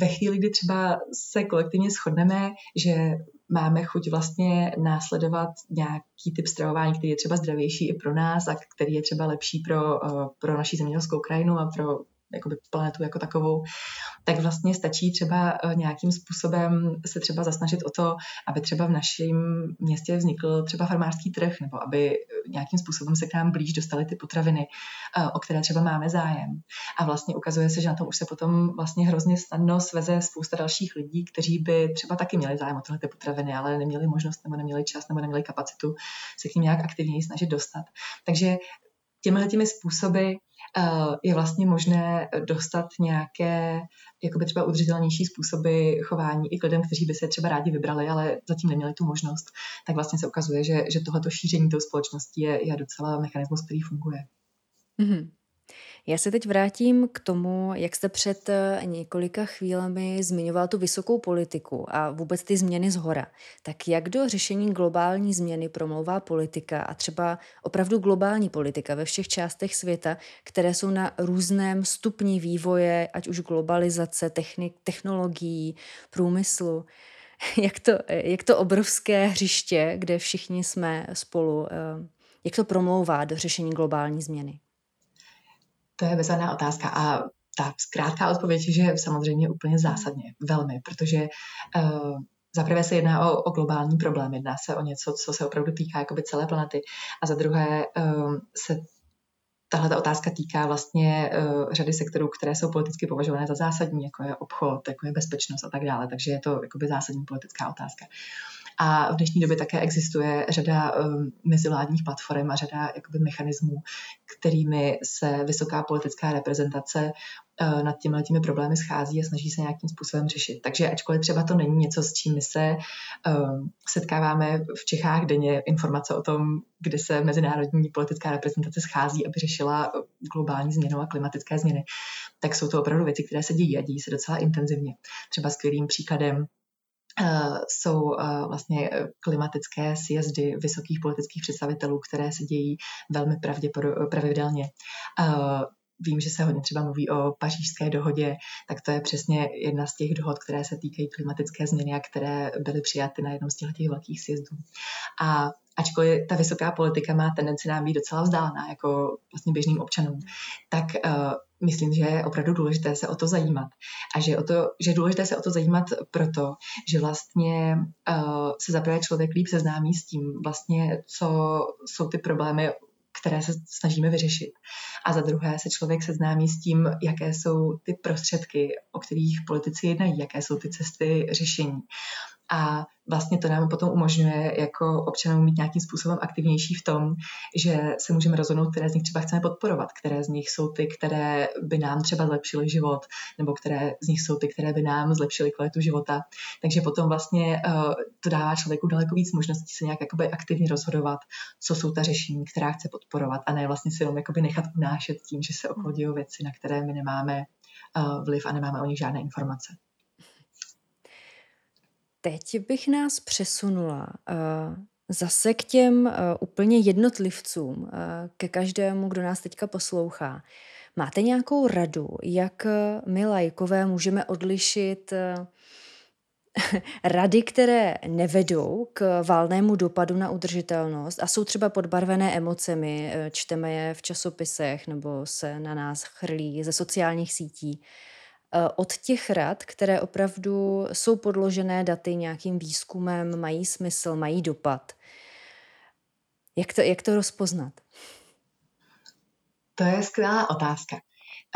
[SPEAKER 2] ve chvíli, kdy třeba se kolektivně shodneme, že máme chuť vlastně následovat nějaký typ stravování, který je třeba zdravější i pro nás a který je třeba lepší pro, eh, pro naši zemědělskou krajinu a pro jakoby planetu jako takovou, tak vlastně stačí třeba eh, nějakým způsobem se třeba zasnažit o to, aby třeba v našem městě vznikl třeba farmářský trh, nebo aby eh, nějakým způsobem se k nám blíž dostaly ty potraviny, eh, o které třeba máme zájem. A vlastně ukazuje se, že na tom už se potom vlastně hrozně snadno sveze spousta dalších lidí, kteří by třeba taky měli zájem o tyhle ty potraviny, ale neměli možnost nebo neměli čas nebo neměli kapacitu se k ním nějak aktivněji snažit dostat. Takže těmihle těmi způsoby Eh, je vlastně možné dostat nějaké jakoby třeba udržitelnější způsoby chování i k lidem, kteří by se třeba rádi vybrali, ale zatím neměli tu možnost, tak vlastně se ukazuje, že, že tohleto šíření tou společností je, je docela mechanismus, který funguje.
[SPEAKER 1] Mm-hmm. Já se teď vrátím k tomu, jak jste před eh, několika chvílemi zmiňoval tu vysokou politiku a vůbec ty změny z hora. Tak jak do řešení globální změny promlouvá politika a třeba opravdu globální politika ve všech částech světa, které jsou na různém stupni vývoje, ať už globalizace, technik, technologií, průmyslu? [laughs] Jak to, jak to obrovské hřiště, kde všichni jsme spolu, eh, jak to promlouvá do řešení globální změny?
[SPEAKER 2] To je bezvadná otázka a ta zkrátká odpověď je, že samozřejmě úplně zásadně, velmi, protože uh, za prvé se jedná o, o globální problém, jedná se o něco, co se opravdu týká jakoby celé planety a za druhé um, se tahle ta otázka týká vlastně uh, řady sektorů, které jsou politicky považované za zásadní, jako je obchod, jako je bezpečnost a tak dále, takže je to jakoby zásadní politická otázka. A v dnešní době také existuje řada um, mezivládních platform a řada jakoby, mechanismů, kterými se vysoká politická reprezentace uh, nad těmi těmi problémy schází a snaží se nějakým způsobem řešit. Takže ačkoliv třeba to není něco, s čím my se um, setkáváme v Čechách denně, informace o tom, kde se mezinárodní politická reprezentace schází, aby řešila globální změnu a klimatické změny, tak jsou to opravdu věci, které se dějí a dějí se docela intenzivně. Třeba skvělým příkladem Uh, jsou uh, vlastně klimatické sjezdy vysokých politických představitelů, které se dějí velmi pravidelně. Vím, že se hodně třeba mluví o pařížské dohodě, tak to je přesně jedna z těch dohod, které se týkají klimatické změny a které byly přijaty na jednom z těch velkých sjezdů. A ačkoliv ta vysoká politika má tendenci nám být docela vzdálená jako vlastně běžným občanům, tak myslím, že je opravdu důležité se o to zajímat. A že, o to, že je důležité se o to zajímat proto, že vlastně uh, se zaprvé člověk líp seznámí s tím, vlastně, co jsou ty problémy, které se snažíme vyřešit. A za druhé se člověk seznámí s tím, jaké jsou ty prostředky, o kterých politici jednají, jaké jsou ty cesty řešení. A vlastně to nám potom umožňuje jako občanům mít nějakým způsobem aktivnější v tom, že se můžeme rozhodnout, které z nich třeba chceme podporovat, které z nich jsou ty, které by nám třeba zlepšily život, nebo které z nich jsou ty, které by nám zlepšily kvalitu života. Takže potom vlastně uh, to dává člověku daleko víc možností se nějak jakoby aktivně rozhodovat, co jsou ta řešení, která chce podporovat, a ne vlastně si jenom jakoby nechat unášet tím, že se okolo věci, na které my nemáme uh, vliv a nemáme o nich žádné informace.
[SPEAKER 1] Teď bych nás přesunula uh, zase k těm uh, úplně jednotlivcům, uh, ke každému, kdo nás teďka poslouchá. Máte nějakou radu, jak my lajkové můžeme odlišit [laughs] rady, které nevedou k valnému dopadu na udržitelnost a jsou třeba podbarvené emocemi, eh, čteme je v časopisech nebo se na nás chrlí ze sociálních sítí, eh, od těch rad, které opravdu jsou podložené daty nějakým výzkumem, mají smysl, mají dopad. Jak to, jak to rozpoznat?
[SPEAKER 2] To je skvělá otázka.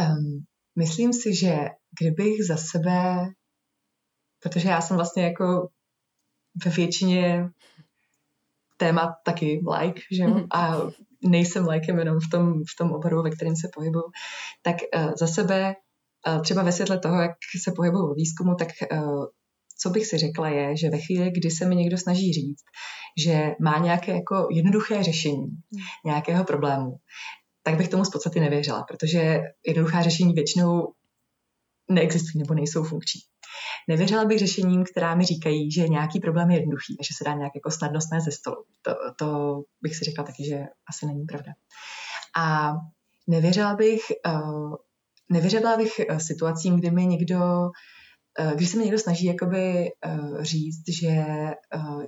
[SPEAKER 2] Um, myslím si, že kdybych za sebe protože já jsem vlastně jako ve většině témat taky like, že jo, mm-hmm. a nejsem likeem jenom v tom, v tom oboru, ve kterém se pohybuju, tak uh, za sebe, třeba ve světle toho, jak se pohybuju v výzkumu, tak uh, co bych si řekla je, že ve chvíli, kdy se mi někdo snaží říct, že má nějaké jako jednoduché řešení nějakého problému, tak bych tomu z podstaty nevěřila, protože jednoduchá řešení většinou neexistují nebo nejsou funkční. Nevěřila bych řešením, která mi říkají, že nějaký problém je jednoduchý a že se dá nějak jako snadno snést ze stolu. To, to bych si řekla taky, že asi není pravda. A nevěřila bych, uh, nevěřila bych uh, situacím, kdy mi někdo Eh, když se mi někdo snaží jakoby uh, říct, že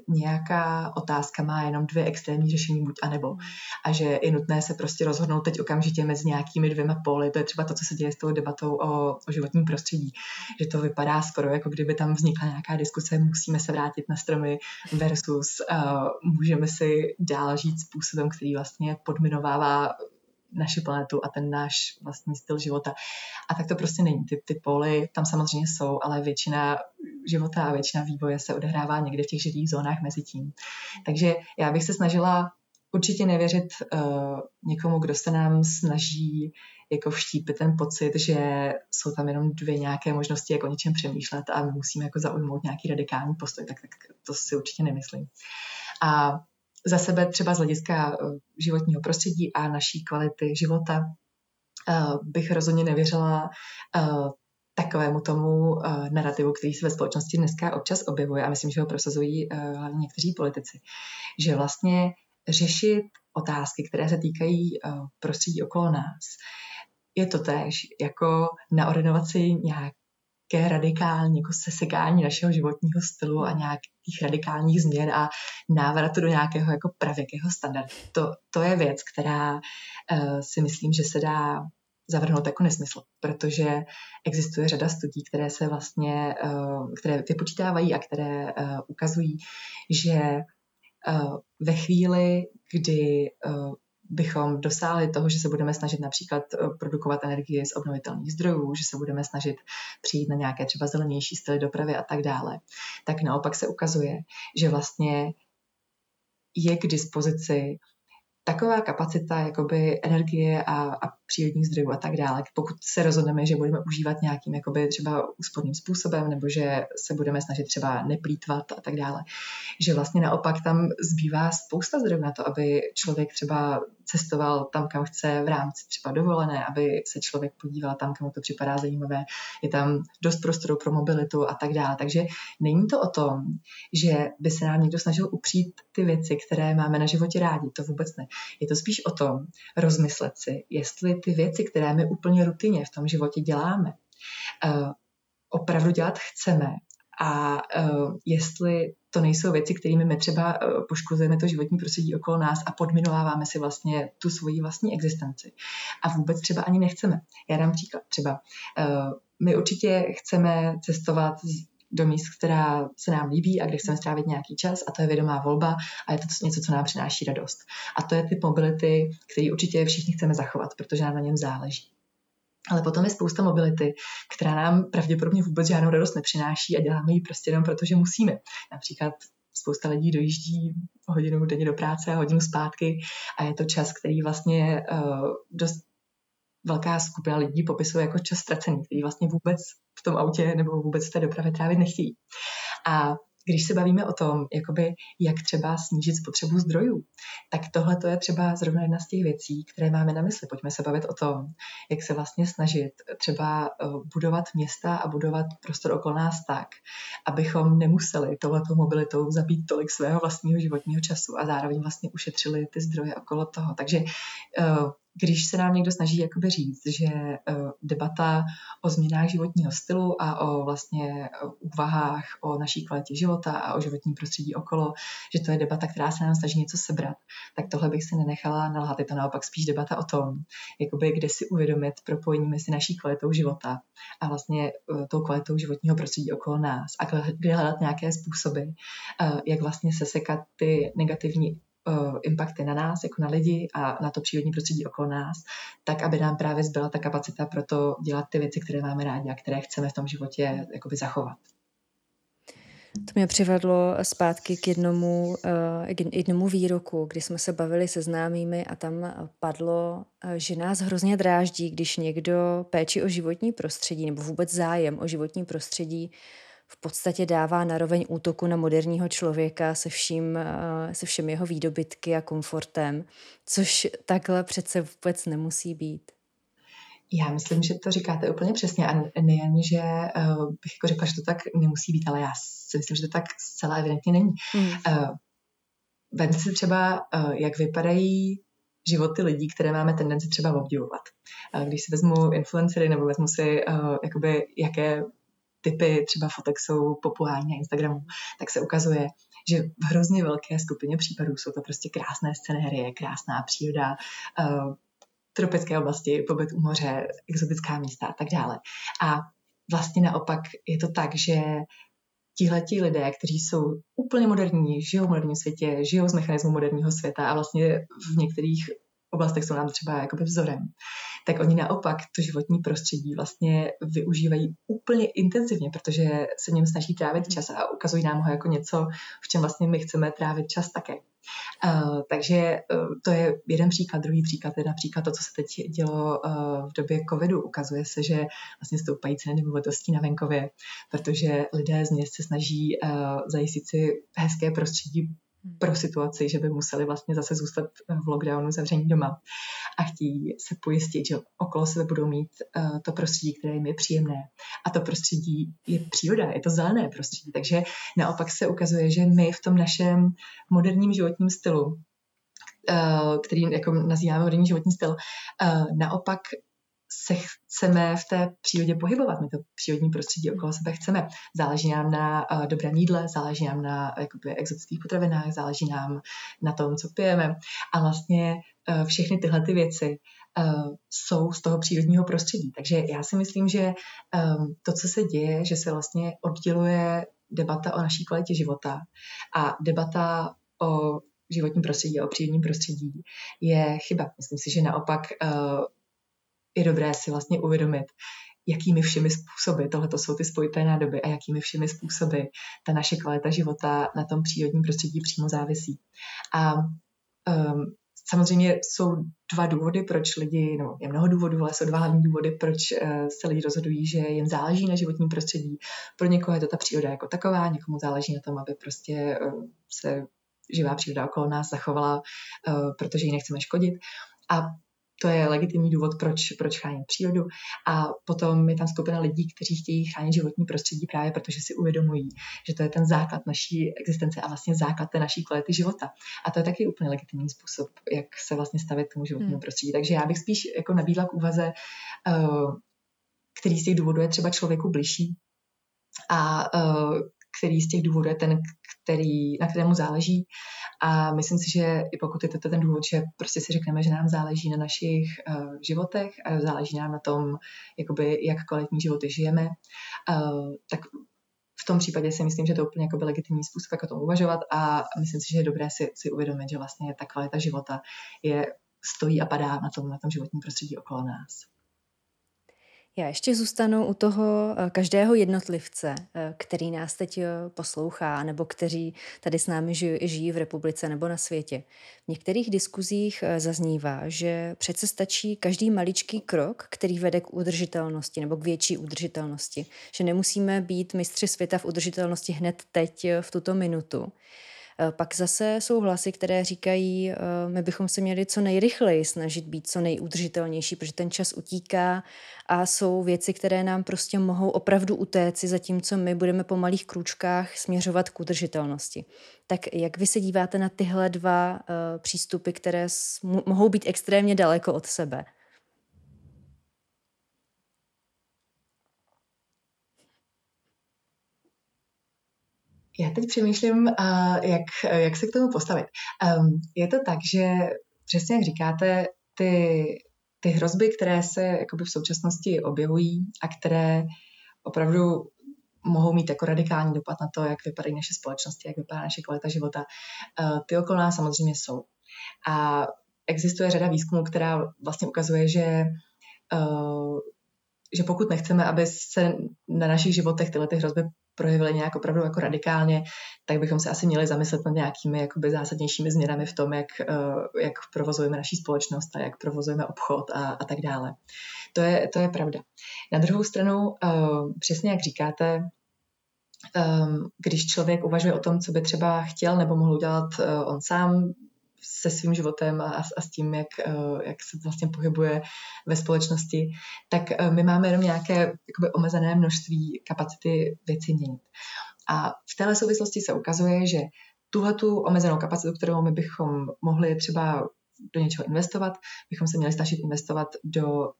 [SPEAKER 2] nějaká otázka má jenom dvě extrémní řešení, buď a nebo, a že je nutné se prostě rozhodnout teď okamžitě mezi nějakými dvěma póly, to je třeba to, co se děje s tou debatou o, o životním prostředí, že to vypadá skoro jako kdyby tam vznikla nějaká diskuse, musíme se vrátit na stromy versus uh, můžeme si dál žít způsobem, který vlastně podminovává naši planetu a ten náš vlastní styl života. A tak to prostě není. Ty, ty póly tam samozřejmě jsou, ale většina života a většina vývoje se odehrává někde v těch živých zónách mezi tím. Takže já bych se snažila určitě nevěřit uh, někomu, kdo se nám snaží jako vštípit ten pocit, že jsou tam jenom dvě nějaké možnosti, jak o něčem přemýšlet a musíme jako zaujmout nějaký radikální postoj, tak, tak to si určitě nemyslím. A za sebe třeba z hlediska eh, životního prostředí a naší kvality života eh, bych rozhodně nevěřila eh, takovému tomu narrativu, který se ve společnosti dneska občas objevuje a myslím, že ho prosazují hlavně někteří politici, že vlastně řešit otázky, které se týkají prostředí okolo nás, je to též jako naordinovat si nějak nějaké radikální jako sesekání našeho životního stylu a nějakých radikálních změn a návratu do nějakého jako pravěkého standardu. To, to je věc, která uh, si myslím, že se dá zavrhnout jako nesmysl, protože existuje řada studií, které se vlastně, uh, které vypočítávají a které uh, ukazují, že ve chvíli, kdy bychom dosáhli toho, že se budeme snažit například eh, produkovat energii z obnovitelných zdrojů, že se budeme snažit přijít na nějaké třeba zelenější styly dopravy a tak dále, tak naopak se ukazuje, že vlastně je k dispozici taková kapacita jakoby energie a, a přírodních zdrojů a tak dále, pokud se rozhodneme, že budeme užívat nějakým jakoby třeba úsporným způsobem nebo že se budeme snažit třeba neplýtvat a tak dále, že vlastně naopak tam zbývá spousta zdrojů na to, aby člověk třeba cestoval tam, kam chce v rámci třeba dovolené, aby se člověk podíval tam, kam to připadá zajímavé. Je tam dost prostoru pro mobilitu a tak dále. Takže není to o tom, že by se nám někdo snažil upřít ty věci, které máme na životě rádi. To vůbec ne. Je to spíš o tom rozmyslet si, jestli ty věci, které my úplně rutině v tom životě děláme, uh, opravdu dělat chceme a uh, jestli to nejsou věci, kterými my třeba uh, poškozujeme to životní prostředí okolo nás a podminováváme si vlastně tu svoji vlastní existenci. A vůbec třeba ani nechceme. Já dám příklad. Třeba my určitě chceme cestovat do míst, která se nám líbí a kde chceme strávit nějaký čas a to je vědomá volba a je to něco, co nám přináší radost. A to je typ mobility, který určitě všichni chceme zachovat, protože nám na něm záleží. Ale potom je spousta mobility, která nám pravděpodobně vůbec žádnou radost nepřináší a děláme ji prostě jenom proto, že musíme. Například spousta lidí dojíždí hodinu denně do práce a hodinu zpátky a je to čas, který vlastně uh, dost velká skupina lidí popisuje jako čas ztracený, který vlastně vůbec v tom autě nebo vůbec v té dopravě trávit nechtějí. A když se bavíme o tom, jakoby, jak třeba snížit spotřebu zdrojů, tak tohle to je třeba zrovna jedna z těch věcí, které máme na mysli. Pojďme se bavit o tom, jak se vlastně snažit třeba eh, budovat města a budovat prostor okolo nás tak, abychom nemuseli tohletou mobilitou zabít tolik svého vlastního životního času a zároveň vlastně ušetřili ty zdroje okolo toho. Takže uh, když se nám někdo snaží jakoby říct, že uh, debata o změnách životního stylu a o vlastně úvahách o naší kvalitě života a o životním prostředí okolo, že to je debata, která se nám snaží něco sebrat, tak tohle bych si nenechala nalhat. Je to naopak spíš debata o tom, jakoby kde si uvědomit propojení mezi naší kvalitou života a vlastně uh, tou kvalitou životního prostředí okolo nás a kde hledat nějaké způsoby, jak vlastně sesekat ty negativní impakty na nás, jako na lidi a na to přírodní prostředí okolo nás, tak aby nám právě zbyla ta kapacita pro to dělat ty věci, které máme rádi a které chceme v tom životě jakoby zachovat.
[SPEAKER 1] To mě přivedlo zpátky k jednomu, uh, k jednomu výroku, kdy jsme se bavili se známými a tam padlo, uh, že nás hrozně dráždí, když někdo péči o životní prostředí nebo vůbec zájem o životní prostředí v podstatě dává naroveň útoku na moderního člověka se, vším, eh, se všem jeho výdobytky a komfortem, což takhle přece vůbec nemusí být.
[SPEAKER 2] Já myslím, že to říkáte úplně přesně a nejen, že uh, bych jako řekla, že to tak nemusí být, ale já si myslím, že to tak zcela evidentně není. Hmm. Uh, Vem si třeba, uh, jak vypadají životy lidí, které máme tendenci třeba obdivovat. Když si vezmu influencery nebo vezmu si, uh, jakoby, jaké typy třeba fotek jsou populární na Instagramu, tak se ukazuje, že v hrozně velké skupině případů jsou to prostě krásné scenérie, krásná příroda, uh, tropické oblasti, pobyt u moře, exotická místa a tak dále. A vlastně naopak je to tak, že tihleti lidé, kteří jsou úplně moderní, žijou v moderním světě, žijou z mechanismu moderního světa a vlastně v některých oblastech jsou nám třeba jakoby vzorem, tak oni naopak to životní prostředí vlastně využívají úplně intenzivně, protože se něm snaží trávit čas a ukazují nám ho jako něco, v čem vlastně my chceme trávit čas také. Uh, takže uh, to je jeden příklad. Druhý příklad je například to, co se teď dělo uh, v době covidu. Ukazuje se, že vlastně stoupají ceny nemovitostí na venkově, protože lidé z měst se snaží zajistit si hezké prostředí pro situaci, že by museli vlastně zase zůstat v lockdownu zavření doma a chtějí se pojistit, že okolo sebe budou mít uh, to prostředí, které jim je příjemné. A to prostředí je příroda, je to zelené prostředí. Takže naopak se ukazuje, že my v tom našem moderním životním stylu, uh, který jako nazýváme moderní životní styl, uh, naopak se chceme v té přírodě pohybovat. My to přírodní prostředí okolo sebe chceme. Záleží nám na uh, dobrém jídle, záleží nám na jakoby, exotických potravinách, záleží nám na tom, co pijeme. A vlastně uh, všechny tyhle ty věci uh, jsou z toho přírodního prostředí. Takže já si myslím, že um, to, co se děje, že se vlastně odděluje debata o naší kvalitě života a debata o životním prostředí, o přírodním prostředí je chyba. Myslím si, že naopak uh, je dobré si vlastně uvědomit, jakými všemi způsoby, tohle jsou ty spojité nádoby a jakými všemi způsoby ta naše kvalita života na tom přírodním prostředí přímo závisí. A um, samozřejmě jsou dva důvody, proč lidi, no je mnoho důvodů, ale jsou dva hlavní důvody, proč uh, se lidi rozhodují, že jim záleží na životním prostředí. Pro někoho je to ta příroda jako taková, někomu záleží na tom, aby prostě uh, se živá příroda okolo nás zachovala, uh, protože ji nechceme škodit. A to je legitimní důvod, proč, proč chránit přírodu. A potom je tam skupina lidí, kteří chtějí chránit životní prostředí právě protože si uvědomují, že to je ten základ naší existence a vlastně základ té naší kvality života. A to je taky úplně legitimní způsob, jak se vlastně stavit k tomu životnímu hmm. prostředí. Takže já bych spíš jako nabídla k úvaze, uh, který z těch důvodů je třeba člověku bližší a uh, který z těch důvodů je ten, který, na kterému záleží. A myslím si, že i pokud je to ten důvod, že prostě si řekneme, že nám záleží na našich uh, životech a záleží nám na tom, jakoby, jak kvalitní životy žijeme, uh, tak v tom případě si myslím, že to je úplně jako legitimní způsob, jak o tom uvažovat a myslím si, že je dobré si, si uvědomit, že vlastně ta kvalita života je stojí a padá na tom, na tom životním prostředí okolo nás.
[SPEAKER 1] Já ještě zůstanu u toho eh, každého jednotlivce, eh, který nás teď eh, poslouchá, nebo kteří tady s námi žijí v republice nebo na světě. V některých diskuzích zaznívá, že přece stačí každý maličký krok, který vede k udržitelnosti nebo k větší udržitelnosti. Že nemusíme být mistři světa v udržitelnosti hned teď, v tuto minutu Pak zase jsou hlasy, které říkají, my bychom se měli co nejrychleji snažit být co nejudržitelnější, protože ten čas utíká a jsou věci, které nám prostě mohou opravdu utéci, zatímco my budeme po malých krůčkách směřovat k udržitelnosti. Tak jak vy se díváte na tyhle dva uh, přístupy, které mohou být extrémně daleko od sebe?
[SPEAKER 2] Já teď přemýšlím, jak, jak se k tomu postavit. Je to tak, že přesně jak říkáte, ty, ty hrozby, které se jakoby v současnosti objevují a které opravdu mohou mít jako radikální dopad na to, jak vypadají naše společnosti, jak vypadá naše kvalita života, ty okolo nás samozřejmě jsou. A existuje řada výzkumů, která vlastně ukazuje, že že pokud nechceme, aby se na našich životech tyhle ty hrozby projevily nějak opravdu jako radikálně, tak bychom se asi měli zamyslet nad nějakými jakoby zásadnějšími změnami v tom, jak, eh, jak provozujeme naší společnost a jak provozujeme obchod a, a tak dále. To je, to je pravda. Na druhou stranu, eh, přesně jak říkáte, ehm, když člověk uvažuje o tom, co by třeba chtěl nebo mohl udělat eh, on sám, se svým životem a, a s tím, jak, eh, jak se vlastně pohybuje ve společnosti, tak eh, my máme jenom nějaké jakoby, omezené množství kapacity věci měnit. A v této souvislosti se ukazuje, že tuhle tu omezenou kapacitu, kterou my bychom mohli třeba do něčeho investovat, bychom se měli snažit investovat do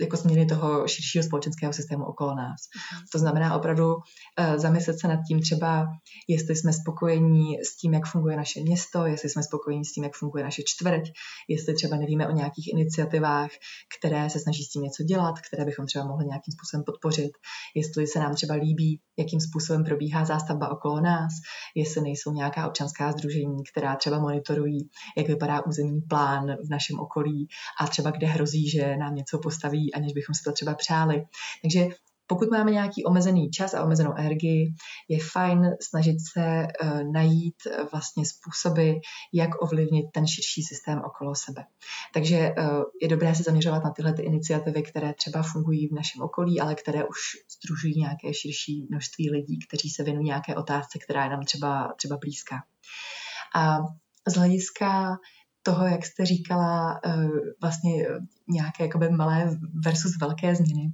[SPEAKER 2] jako změny toho širšího společenského systému okolo nás. Mhm. To znamená opravdu uh, zamyslet se nad tím třeba, jestli jsme spokojení s tím, jak funguje naše město, jestli jsme spokojení s tím, jak funguje naše čtvrť, jestli třeba nevíme o nějakých iniciativách, které se snaží s tím něco dělat, které bychom třeba mohli nějakým způsobem podpořit, jestli se nám třeba líbí, jakým způsobem probíhá zástavba okolo nás, jestli nejsou nějaká občanská združení, která třeba monitorují, jak vypadá územní plán v našem okolí a třeba kde hrozí, že nám něco postaví postaví, aniž bychom si to třeba přáli. Takže pokud máme nějaký omezený čas a omezenou energii, je fajn snažit se uh, najít uh, vlastně způsoby, jak ovlivnit ten širší systém okolo sebe. Takže uh, je dobré se zaměřovat na tyhle ty iniciativy, které třeba fungují v našem okolí, ale které už združují nějaké širší množství lidí, kteří se věnují nějaké otázce, která je nám třeba, třeba blízká. A z hlediska toho, jak jste říkala, eh, vlastně nějaké jakoby malé versus velké změny.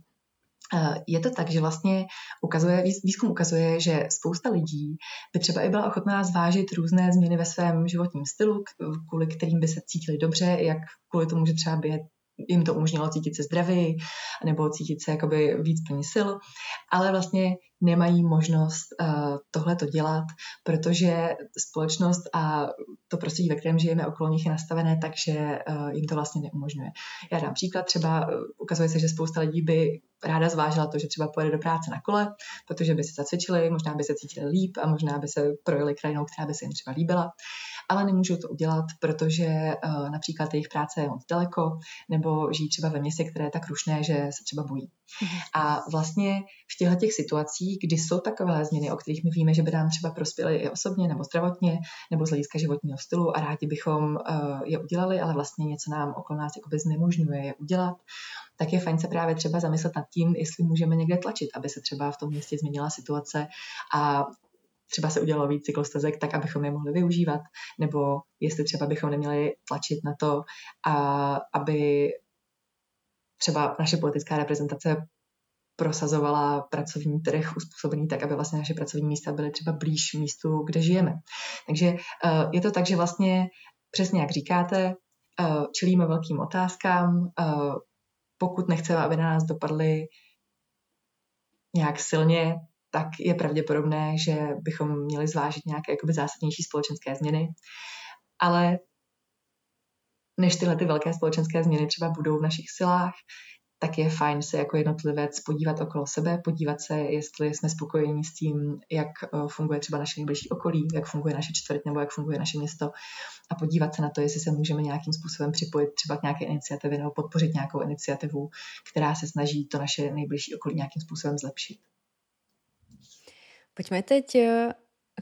[SPEAKER 2] Eh, je to tak, že vlastně ukazuje, výzkum ukazuje, že spousta lidí by třeba i byla ochotná zvážit různé změny ve svém životním stylu, kvůli kterým by se cítili dobře, jak kvůli tomu, že třeba by jim to umožnilo cítit se zdraví nebo cítit se jakoby víc plný sil, ale vlastně nemají možnost uh, tohle to dělat, protože společnost a to prostředí, ve kterém žijeme okolo nich je nastavené tak, že uh, jim to vlastně neumožňuje. Já dám příklad, třeba uh, ukazuje se, že spousta lidí by ráda zvážila to, že třeba pojede do práce na kole, protože by se zacvičili, možná by se cítili líp a možná by se projeli krajinou, která by se jim třeba líbila ale nemůžou to udělat, protože uh, například jejich práce je moc daleko, nebo žijí třeba ve městě, které je tak rušné, že se třeba bojí. A vlastně v těchto těch situacích, kdy jsou takové změny, o kterých my víme, že by nám třeba prospěly i osobně, nebo zdravotně, nebo z hlediska životního stylu a rádi bychom uh, je udělali, ale vlastně něco nám okolo nás jakoby znemožňuje je udělat, tak je fajn se právě třeba zamyslet nad tím, jestli můžeme někde tlačit, aby se třeba v tom městě změnila situace a třeba se udělalo víc cyklostezek, tak abychom je mohli využívat, nebo jestli třeba bychom neměli tlačit na to, a aby třeba naše politická reprezentace prosazovala pracovní trh uspůsobený tak, aby vlastně naše pracovní místa byly třeba blíž místu, kde žijeme. Takže uh, je to tak, že vlastně přesně jak říkáte, uh, čelíme velkým otázkám, uh, pokud nechceme, aby na nás dopadly nějak silně, tak je pravděpodobné, že bychom měli zvážit nějaké jakoby zásadnější společenské změny. Ale než tyhle ty velké společenské změny třeba budou v našich silách, tak je fajn se jako jednotlivec podívat okolo sebe, podívat se, jestli jsme spokojeni s tím, jak eh, funguje třeba naše nejbližší okolí, jak funguje naše čtvrť nebo jak funguje naše město a podívat se na to, jestli se můžeme nějakým způsobem připojit třeba k nějaké iniciativě nebo podpořit nějakou iniciativu, která se snaží to naše nejbližší okolí nějakým způsobem zlepšit.
[SPEAKER 1] Pojďme teď eh,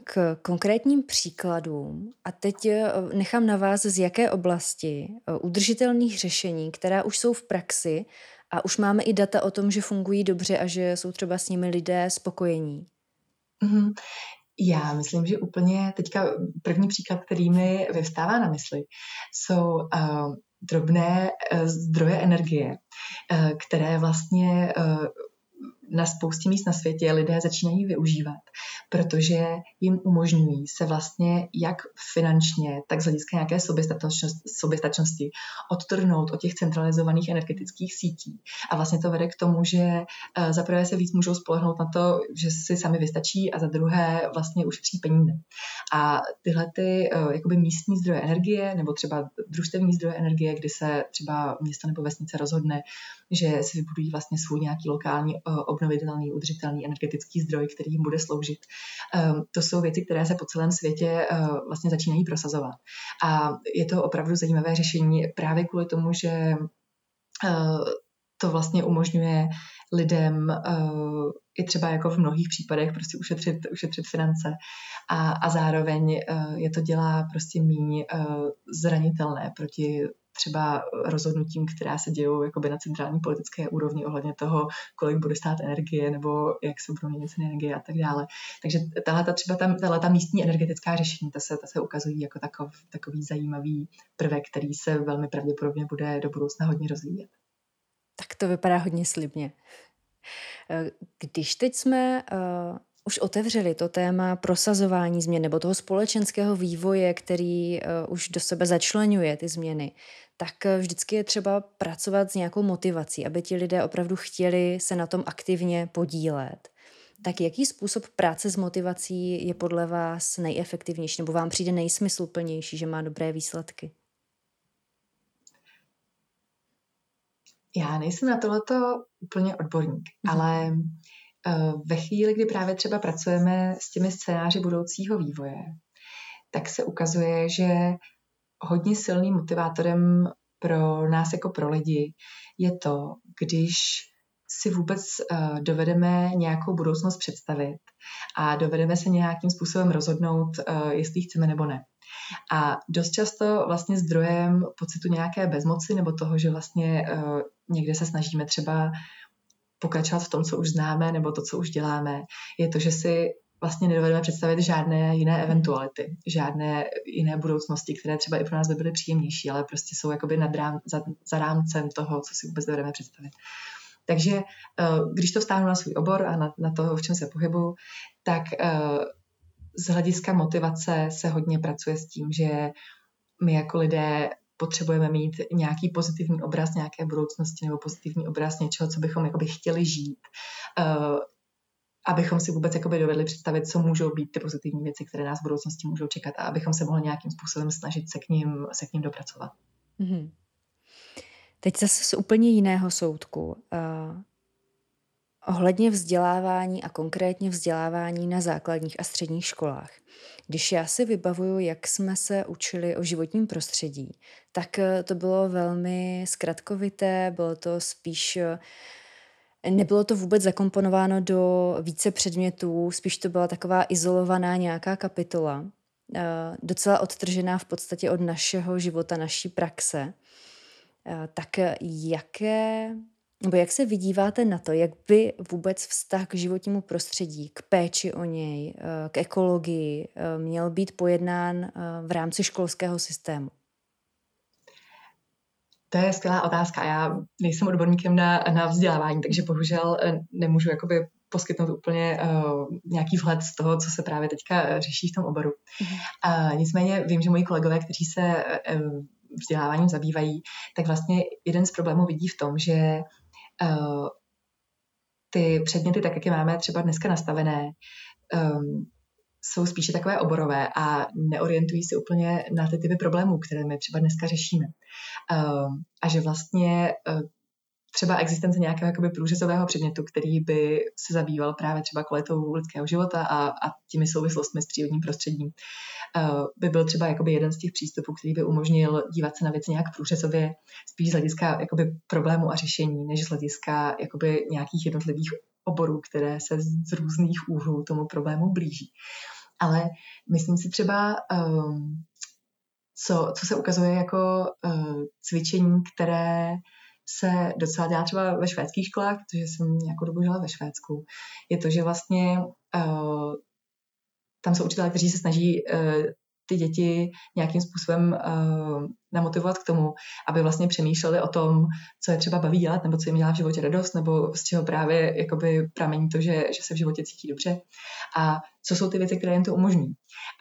[SPEAKER 1] k konkrétním příkladům a teď eh, nechám na vás, z jaké oblasti eh, udržitelných řešení, která už jsou v praxi a už máme i data o tom, že fungují dobře a že jsou třeba s nimi lidé spokojení.
[SPEAKER 2] Mm-hmm. Já myslím, že úplně teďka první příklad, který mi vyvstává na mysli, jsou uh, drobné uh, zdroje energie, uh, které vlastně uh, na spoustě míst na světě lidé začínají využívat, protože jim umožňují se vlastně jak finančně, tak z hlediska nějaké soběstačnosti odtrhnout od těch centralizovaných energetických sítí. A vlastně to vede k tomu, že eh, za prvé se víc můžou spolehnout na to, že si sami vystačí a za druhé vlastně ušetří peníze. A tyhle ty eh, jakoby místní zdroje energie nebo třeba družstevní zdroje energie, kdy se třeba město nebo vesnice rozhodne, že si vybudují vlastně svůj nějaký lokální eh, obnovitelný, udržitelný energetický zdroj, který jim bude sloužit. Ehm, to jsou věci, které se po celém světě eh, vlastně začínají prosazovat. A je to opravdu zajímavé řešení právě kvůli tomu, že eh, to vlastně umožňuje lidem i třeba jako v mnohých případech prostě ušetřit, ušetřit finance a, a zároveň je to dělá prostě míň zranitelné proti třeba rozhodnutím, která se dějou jakoby na centrální politické úrovni ohledně toho, kolik bude stát energie nebo jak se budou měnit ceny energie a tak dále. Takže tahle ta, třeba tam, tahle ta místní energetická řešení, ta se, ta se ukazují jako takov, takový zajímavý prvek, který se velmi pravděpodobně bude do budoucna hodně rozvíjet.
[SPEAKER 1] Tak to vypadá hodně slibně. Když teď jsme uh už otevřeli to téma prosazování změn nebo toho společenského vývoje, který uh, už do sebe začlenuje ty změny, tak eh, vždycky je třeba pracovat s nějakou motivací, aby ti lidé opravdu chtěli se na tom aktivně podílet. Tak jaký způsob práce s motivací je podle vás nejefektivnější nebo vám přijde nejsmysluplnější, že má dobré výsledky?
[SPEAKER 2] Já nejsem na tohleto úplně odborník, mm. ale eh, ve chvíli, kdy právě třeba pracujeme s těmi scénáři budoucího vývoje, tak se ukazuje, že hodně silným motivátorem pro nás jako pro lidi je to, když si vůbec uh, dovedeme nějakou budoucnost představit a dovedeme se nějakým způsobem rozhodnout, uh, jestli chceme nebo ne. A dost často vlastně zdrojem pocitu nějaké bezmoci nebo toho, že vlastně někde se snažíme třeba pokračovat v tom, co už známe, nebo to, co už děláme, je to, že si vlastně nedovedeme představit žádné jiné eventuality, žádné jiné budoucnosti, které třeba i pro nás by byly příjemnější, ale prostě jsou jakoby nad rám, za, za rámcem toho, co si vůbec dovedeme představit. Takže eh, když to vstáhnu na svůj obor a na, na to, v čem se pohybuju, tak eh, z hlediska motivace se hodně pracuje s tím, že my jako lidé potřebujeme mít nějaký pozitivní obraz nějaké budoucnosti nebo pozitivní obraz něčeho, co bychom jakoby chtěli žít. Eh, abychom si vůbec jakoby dovedli představit, co můžou být ty pozitivní věci, které nás v budoucnosti můžou čekat a abychom se mohli nějakým způsobem snažit se k ním, se k ním dopracovat. Mm-hmm.
[SPEAKER 1] Teď zase z úplně jiného soudku. Uh, ohledně vzdělávání a konkrétně vzdělávání na základních a středních školách. Když já si vybavuju, jak jsme se učili o životním prostředí, tak eh, to bylo velmi zkratkovité, bylo to spíš uh, Nebylo to vůbec zakomponováno do více předmětů, spíš to byla taková izolovaná nějaká kapitola, eh, docela odtržená v podstatě od našeho života, naší praxe. Eh, tak jaké, nebo jak se vydíváte na to, jak by vůbec vztah k životnímu prostředí, k péči o něj, eh, k ekologii měl být pojednán v rámci školského systému?
[SPEAKER 2] To je skvělá otázka. Já nejsem odborníkem na, na vzdělávání, takže bohužel eh, nemůžu jakoby poskytnout úplně uh, nějaký vhled z toho, co se právě teďka eh, řeší v tom oboru. Uh, nicméně vím, že moji kolegové, kteří se uh, vzděláváním zabývají, tak vlastně jeden z problémů vidí v tom, že uh, ty předměty, tak jak je máme třeba dneska nastavené, um, jsou spíše takové oborové a neorientují se úplně na ty typy problémů, které my třeba dneska řešíme. Ehm, a že vlastně eh, třeba existence nějakého jakoby průřezového předmětu, který by se zabýval právě třeba kvalitou lidského života a, a těmi souvislostmi s přírodním prostředím, eh, by byl třeba jakoby jeden z těch přístupů, který by umožnil dívat se na věci nějak průřezově, spíš z hlediska jakoby problému a řešení, než z hlediska jakoby nějakých jednotlivých oborů, které se z různých úhlů tomu problému blíží. Ale myslím si třeba, um, co, co se ukazuje jako uh, cvičení, které se docela dělá třeba ve švédských školách, protože jsem nějakou dobu žila ve Švédsku, je to, že vlastně uh, tam jsou učitelé, kteří se snaží ty děti nějakým způsobem uh, namotivovat k tomu, aby vlastně přemýšleli o tom, co je třeba baví dělat, nebo co jim dělá v životě radost, nebo z čeho právě jakoby pramení to, že, že se v životě cítí dobře a co jsou ty věci, které jim to umožní.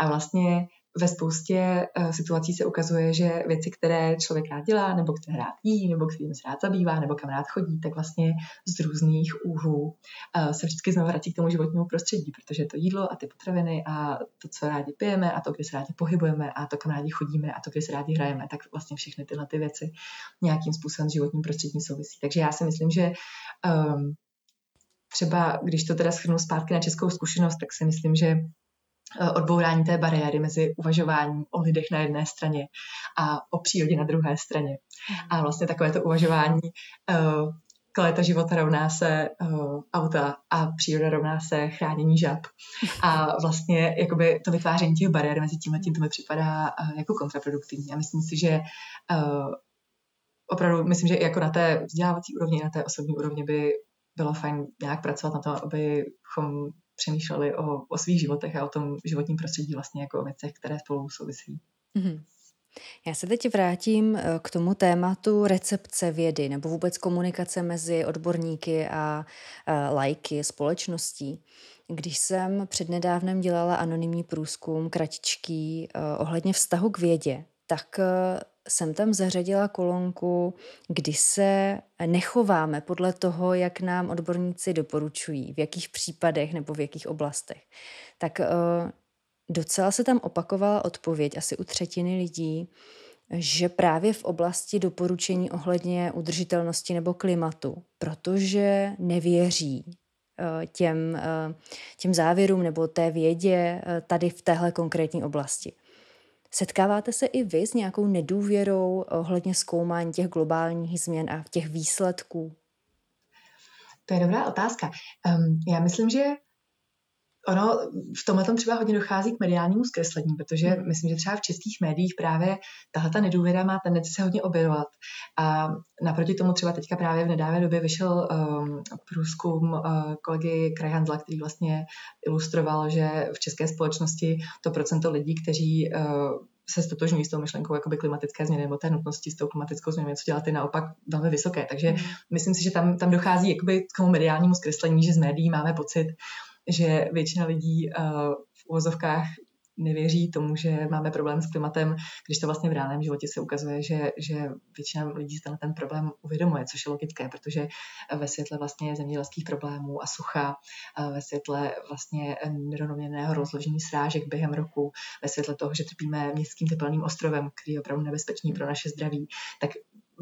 [SPEAKER 2] A vlastně ve spoustě uh, situací se ukazuje, že věci, které člověk rád dělá, nebo které rád jí, nebo kterým se rád zabývá, nebo kam rád chodí, tak vlastně z různých úhlů uh, se vždycky znovu vrací k tomu životnímu prostředí, protože to jídlo a ty potraviny a to, co rádi pijeme a to, kde se rádi pohybujeme a to, kam rádi chodíme a to, kde se rádi hrajeme, tak vlastně všechny tyhle ty věci nějakým způsobem s životním prostředím souvisí. Takže já si myslím, že um, třeba, když to teda schrnu zpátky na českou zkušenost, tak si myslím, že odbourání té bariéry mezi uvažováním o lidech na jedné straně a o přírodě na druhé straně. A vlastně takové to uvažování uh, kvalita života rovná se uh, auta a příroda rovná se chránění žab. A vlastně jakoby to vytváření těch bariér mezi tím a tím to mi připadá uh, jako kontraproduktivní. A myslím si, že uh, opravdu, myslím, že jako na té vzdělávací úrovni, na té osobní úrovni by bylo fajn nějak pracovat na tom, abychom přemýšleli o, o svých životech a o tom životním prostředí vlastně jako o věcech, které spolu souvisí. Mm-hmm.
[SPEAKER 1] Já se teď vrátím eh, k tomu tématu recepce vědy nebo vůbec komunikace mezi odborníky a eh, lajky, společností. Když jsem přednedávnem dělala anonymní průzkum kratičký eh, ohledně vztahu k vědě, tak jsem tam zařadila kolonku, kdy se nechováme podle toho, jak nám odborníci doporučují, v jakých případech nebo v jakých oblastech. Tak eh, docela se tam opakovala odpověď asi u třetiny lidí, že právě v oblasti doporučení ohledně udržitelnosti nebo klimatu, protože nevěří eh, těm, eh, těm závěrům nebo té vědě tady v téhle konkrétní oblasti. Setkáváte se i vy s nějakou nedůvěrou ohledně zkoumání těch globálních změn a těch výsledků?
[SPEAKER 2] To je dobrá otázka. Um, já myslím, že ono v tomhle tom třeba hodně dochází k mediálnímu zkreslení, protože hmm. myslím, že třeba v českých médiích právě tahle ta nedůvěra má tendenci se hodně objevovat. A naproti tomu třeba teďka právě v nedávné době vyšel um, průzkum uh, kolegy Krajhandla, který vlastně ilustroval, že v české společnosti to procento lidí, kteří uh, se stotožňují s tou myšlenkou jakoby klimatické změny nebo té nutnosti s tou klimatickou změnou něco dělat, je naopak velmi vysoké. Takže hmm. myslím si, že tam, tam dochází jakoby k tomu mediálnímu zkreslení, že z médií máme pocit, že většina lidí uh, v uvozovkách nevěří tomu, že máme problém s klimatem, když to vlastně v reálném životě se ukazuje, že, že většina lidí si ten problém uvědomuje, což je logické, protože ve světle vlastně zemědělských problémů a sucha, ve světle vlastně nerovnoměrného rozložení srážek během roku, ve světle toho, že trpíme městským teplným ostrovem, který je opravdu nebezpečný pro naše zdraví, tak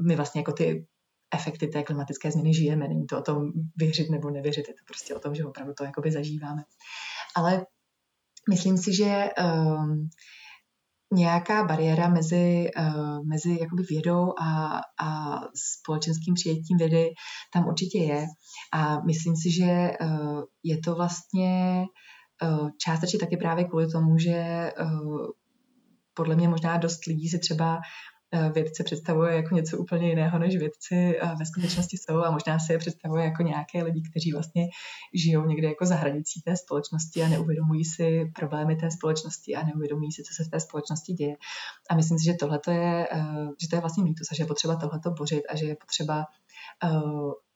[SPEAKER 2] my vlastně jako ty efekty té klimatické změny žijeme. Není to o tom věřit nebo nevěřit, je to prostě o tom, že opravdu to jakoby zažíváme. Ale myslím si, že um, nějaká bariéra mezi, uh, mezi jakoby vědou a, a společenským přijetím vědy tam určitě je. A myslím si, že uh, je to vlastně uh, částečně taky právě kvůli tomu, že uh, podle mě možná dost lidí si třeba vědce představuje jako něco úplně jiného, než vědci eh, ve skutečnosti jsou a možná si je představuje jako nějaké lidi, kteří vlastně žijou někde jako za hranicí té společnosti a neuvědomují si problémy té společnosti a neuvědomují si, co se v té společnosti děje. A myslím si, že tohle je, eh, že to je vlastně mýtus a že je potřeba tohleto bořit a že je potřeba,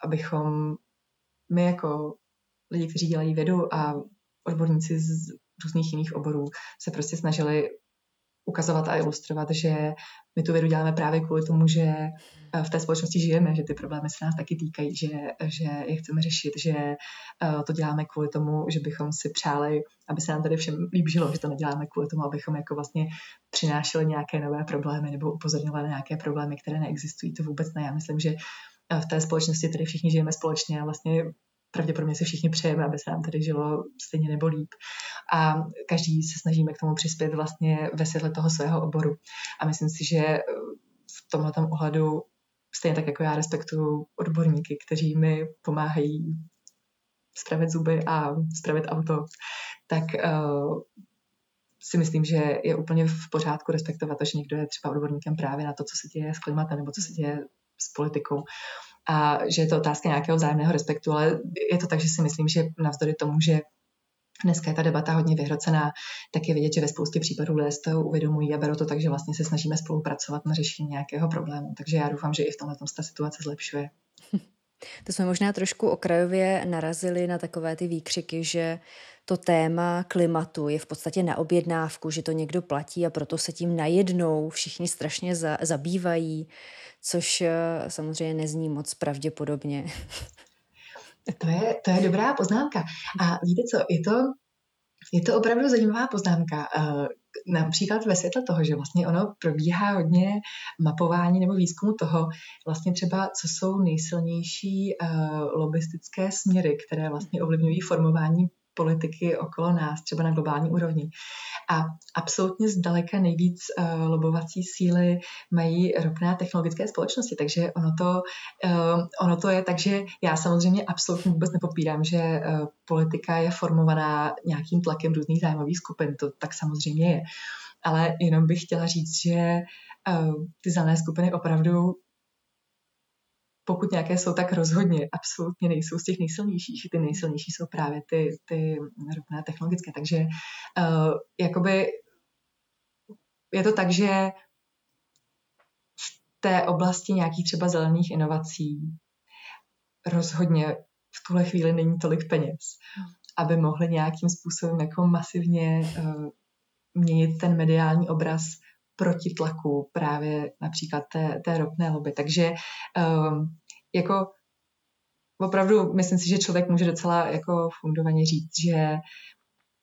[SPEAKER 2] abychom my jako lidi, kteří dělají vědu a odborníci z různých jiných oborů se prostě snažili ukazovat a ilustrovat, že my tu vědu děláme právě kvůli tomu, že eh, v té společnosti žijeme, že ty problémy se nás taky týkají, že, že je chceme řešit, že eh, to děláme kvůli tomu, že bychom si přáli, aby se nám tady všem líp žilo, že to neděláme kvůli tomu, abychom jako vlastně přinášeli nějaké nové problémy nebo upozorňovali na nějaké problémy, které neexistují. To vůbec ne. Já myslím, že eh, v té společnosti tady všichni žijeme společně a vlastně pravděpodobně se všichni přejeme, aby se nám tady žilo stejně nebo líp. A každý se snažíme k tomu přispět vlastně ve světle toho svého oboru. A myslím si, že eh, v tomhle ohledu stejně tak jako já respektuju odborníky, kteří mi pomáhají spravit zuby a spravit auto, tak uh, si myslím, že je úplně v pořádku respektovat to, že někdo je třeba odborníkem právě na to, co se děje s klimatem nebo co se děje s politikou a že je to otázka nějakého vzájemného respektu, ale je to tak, že si myslím, že navzdory tomu, že dneska je ta debata hodně vyhrocená, tak je vidět, že ve spoustě případů lidé z toho uvědomují a berou to tak, že vlastně se snažíme spolupracovat na řešení nějakého problému. Takže já doufám, že i v tomhle tom se ta situace zlepšuje. [laughs]
[SPEAKER 1] To jsme možná trošku okrajově narazili na takové ty výkřiky, že to téma klimatu je v podstatě na objednávku, že to někdo platí a proto se tím najednou všichni strašně za, zabývají, což eh, samozřejmě nezní moc pravděpodobně. [laughs]
[SPEAKER 2] To je, to je dobrá poznámka. A víte co, je to, je to opravdu zajímavá poznámka. Například ve světle toho, že vlastně ono probíhá hodně mapování nebo výzkumu toho, vlastně třeba, co jsou nejsilnější uh, lobistické směry, které vlastně ovlivňují formování politiky okolo nás, třeba na globální úrovni. A absolutně zdaleka nejvíc uh, lobovací síly mají ropné technologické společnosti, takže ono to, uh, ono to je tak, že já samozřejmě absolutně vůbec nepopírám, že uh, politika je formovaná nějakým tlakem různých zájmových skupin, to tak samozřejmě je. Ale jenom bych chtěla říct, že uh, ty zelené skupiny opravdu pokud nějaké jsou, tak rozhodně absolutně nejsou z těch nejsilnějších. Ty nejsilnější jsou právě ty, ty rovné technologické. Takže uh, jakoby je to tak, že v té oblasti nějakých třeba zelených inovací rozhodně v tuhle chvíli není tolik peněz, aby mohli nějakým způsobem jako masivně uh, měnit ten mediální obraz proti tlaku právě například té, té ropné lobby. Takže um, jako opravdu myslím si, že člověk může docela jako fundovaně říct, že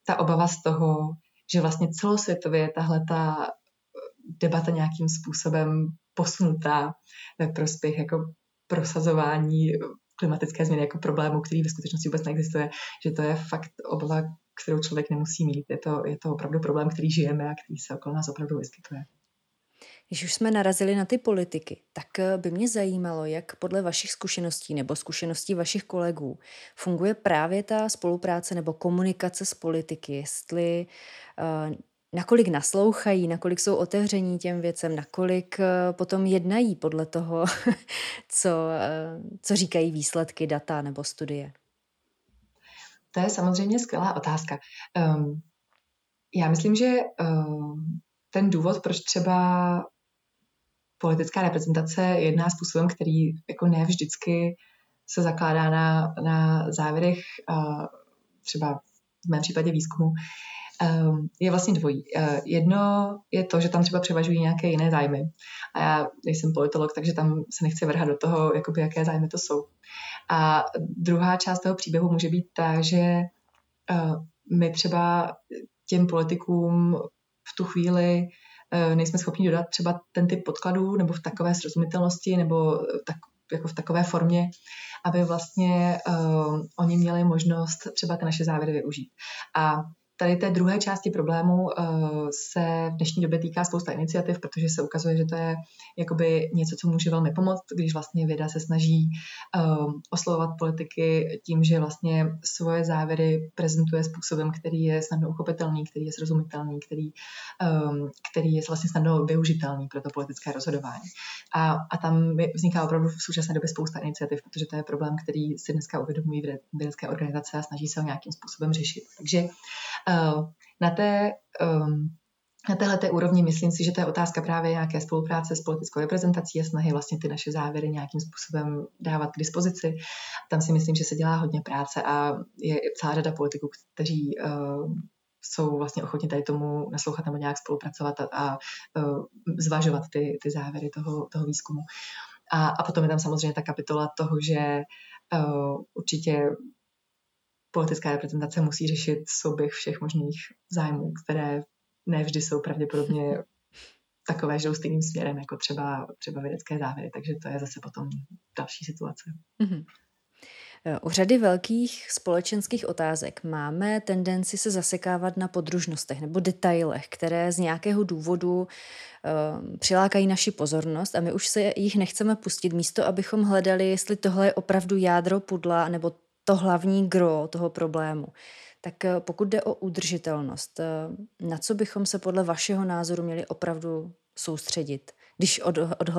[SPEAKER 2] ta obava z toho, že vlastně celosvětově tahle ta debata nějakým způsobem posunutá ve prospěch jako prosazování klimatické změny jako problému, který ve skutečnosti vůbec neexistuje, že to je fakt obava, kterou člověk nemusí mít. Je to, je to opravdu problém, který žijeme a který se okolo nás opravdu vyskytuje.
[SPEAKER 1] Když už jsme narazili na ty politiky, tak eh, by mě zajímalo, jak podle vašich zkušeností nebo zkušeností vašich kolegů funguje právě ta spolupráce nebo komunikace s politiky, jestli uh, nakolik naslouchají, nakolik jsou otevření těm věcem, nakolik uh, potom jednají podle toho, [laughs] co, co říkají výsledky, data nebo studie.
[SPEAKER 2] To je samozřejmě skvělá otázka. Um, já myslím, že um, ten důvod, proč třeba politická reprezentace jedná způsobem, který jako ne vždycky se zakládá na, na závěrech třeba v mém případě výzkumu, um, je vlastně dvojí. Uh, jedno je to, že tam třeba převažují nějaké jiné zájmy. A já nejsem politolog, takže tam se nechci vrhat do toho, jakoby, jaké zájmy to jsou. A druhá část toho příběhu může být ta, že uh, my třeba těm politikům v tu chvíli nejsme schopni dodat třeba ten typ podkladů nebo v takové srozumitelnosti nebo tak, jako v takové formě, aby vlastně uh, oni měli možnost třeba ty naše závěry využít. A Tady té druhé části problému uh, se v dnešní době týká spousta iniciativ, protože se ukazuje, že to je jakoby něco, co může velmi pomoct, když vlastně věda se snaží uh, oslovovat politiky tím, že vlastně svoje závěry prezentuje způsobem, který je snadno uchopitelný, který je srozumitelný, který, um, který je vlastně snadno využitelný pro to politické rozhodování. A, a tam vzniká opravdu v současné době spousta iniciativ, protože to je problém, který si dneska uvědomují vědecké organizace a snaží se ho nějakým způsobem řešit. Takže Eh, na té um, na téhle úrovni myslím si, že to je otázka právě nějaké spolupráce s politickou reprezentací a snahy vlastně ty naše závěry nějakým způsobem dávat k dispozici. Tam si myslím, že se dělá hodně práce a je celá řada politiků, kteří uh, jsou vlastně ochotni tady tomu naslouchat nebo nějak spolupracovat a, a uh, zvažovat ty, ty závěry toho, toho výzkumu. A, a potom je tam samozřejmě ta kapitola toho, že uh, určitě politická reprezentace musí řešit souběh všech možných zájmů, které nevždy jsou pravděpodobně takové, že jdou stejným směrem, jako třeba, třeba vědecké závěry, takže to je zase potom další situace. Mm-hmm.
[SPEAKER 1] U řady velkých společenských otázek máme tendenci se zasekávat na podružnostech nebo detailech, které z nějakého důvodu uh, přilákají naši pozornost a my už se jich nechceme pustit místo, abychom hledali, jestli tohle je opravdu jádro pudla nebo to hlavní gro toho problému. Tak eh, pokud jde o udržitelnost, eh, na co bychom se podle vašeho názoru měli opravdu soustředit? Když od, od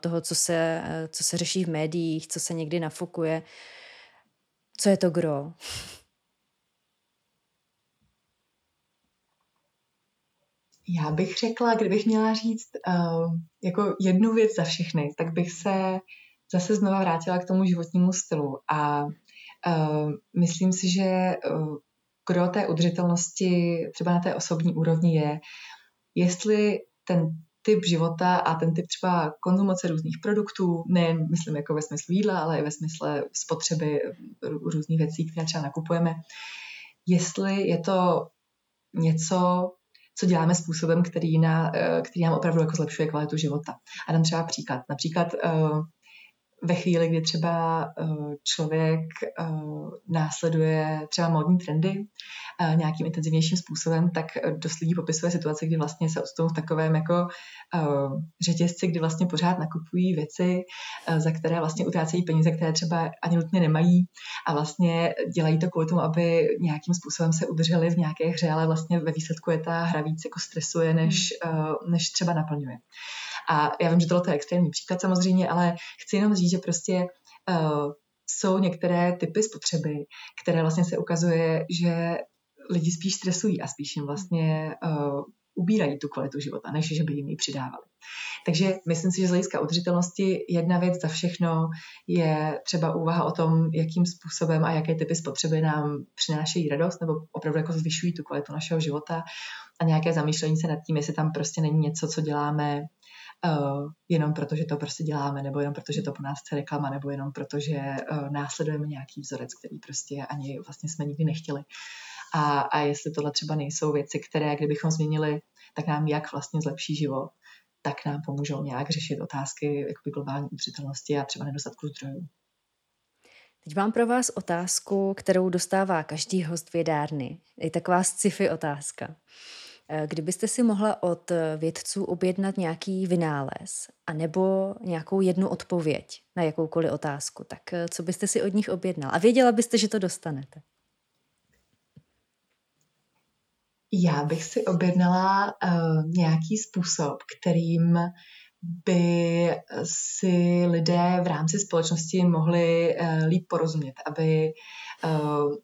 [SPEAKER 1] toho, co se, eh, co se řeší v médiích, co se někdy nafokuje, co je to gro?
[SPEAKER 2] Já bych řekla, kdybych měla říct uh, jako jednu věc za všechny, tak bych se zase znova vrátila k tomu životnímu stylu. A myslím si, že uh, kdo té udržitelnosti třeba na té osobní úrovni je, jestli ten typ života a ten typ třeba konzumace různých produktů, nejen myslím jako ve smyslu jídla, ale i ve smyslu spotřeby různých věcí, které třeba nakupujeme, jestli je to něco, co děláme způsobem, který, na, eh, který nám opravdu jako zlepšuje kvalitu života. A dám třeba příklad. Například ve chvíli, kdy třeba uh, člověk uh, následuje třeba módní trendy uh, nějakým intenzivnějším způsobem, tak dost lidí popisuje situace, kdy vlastně se odstanou v takovém jako řetězci, kdy vlastně pořád nakupují věci, za které vlastně utrácejí peníze, které třeba ani nutně nemají a vlastně dělají to kvůli tomu, aby nějakým způsobem se udrželi v nějaké hře, ale vlastně ve výsledku je ta hra víc jako stresuje, než, hmm. než třeba naplňuje. A já vím, že tohle je extrémní příklad samozřejmě, ale chci jenom říct, že prostě uh, jsou některé typy spotřeby, které vlastně se ukazuje, že lidi spíš stresují a spíš jim vlastně uh, ubírají tu kvalitu života, než že by jim ji přidávali. Takže myslím si, že z hlediska udržitelnosti jedna věc za všechno je třeba úvaha o tom, jakým způsobem a jaké typy spotřeby nám přinášejí radost nebo opravdu jako zvyšují tu kvalitu našeho života a nějaké zamýšlení se nad tím, jestli tam prostě není něco, co děláme uh, jenom proto, že to prostě děláme, nebo jenom proto, že to po nás chce reklama, nebo jenom proto, že uh, následujeme nějaký vzorec, který prostě ani vlastně jsme nikdy nechtěli. A, a jestli tohle třeba nejsou věci, které kdybychom změnili, tak nám jak vlastně zlepší život, tak nám pomůžou nějak řešit otázky jakoby globální udržitelnosti a třeba nedostatku zdrojů.
[SPEAKER 1] Teď mám pro vás otázku, kterou dostává každý host vědárny. Je taková sci-fi otázka. Eh, kdybyste si mohla od eh, vědců objednat nějaký vynález a nebo nějakou jednu odpověď na jakoukoliv otázku, tak eh, co byste si od nich objednal? A věděla byste, že to dostanete?
[SPEAKER 2] Já bych si objednala uh, nějaký způsob, kterým by si lidé v rámci společnosti mohli uh, líp porozumět, aby Uh,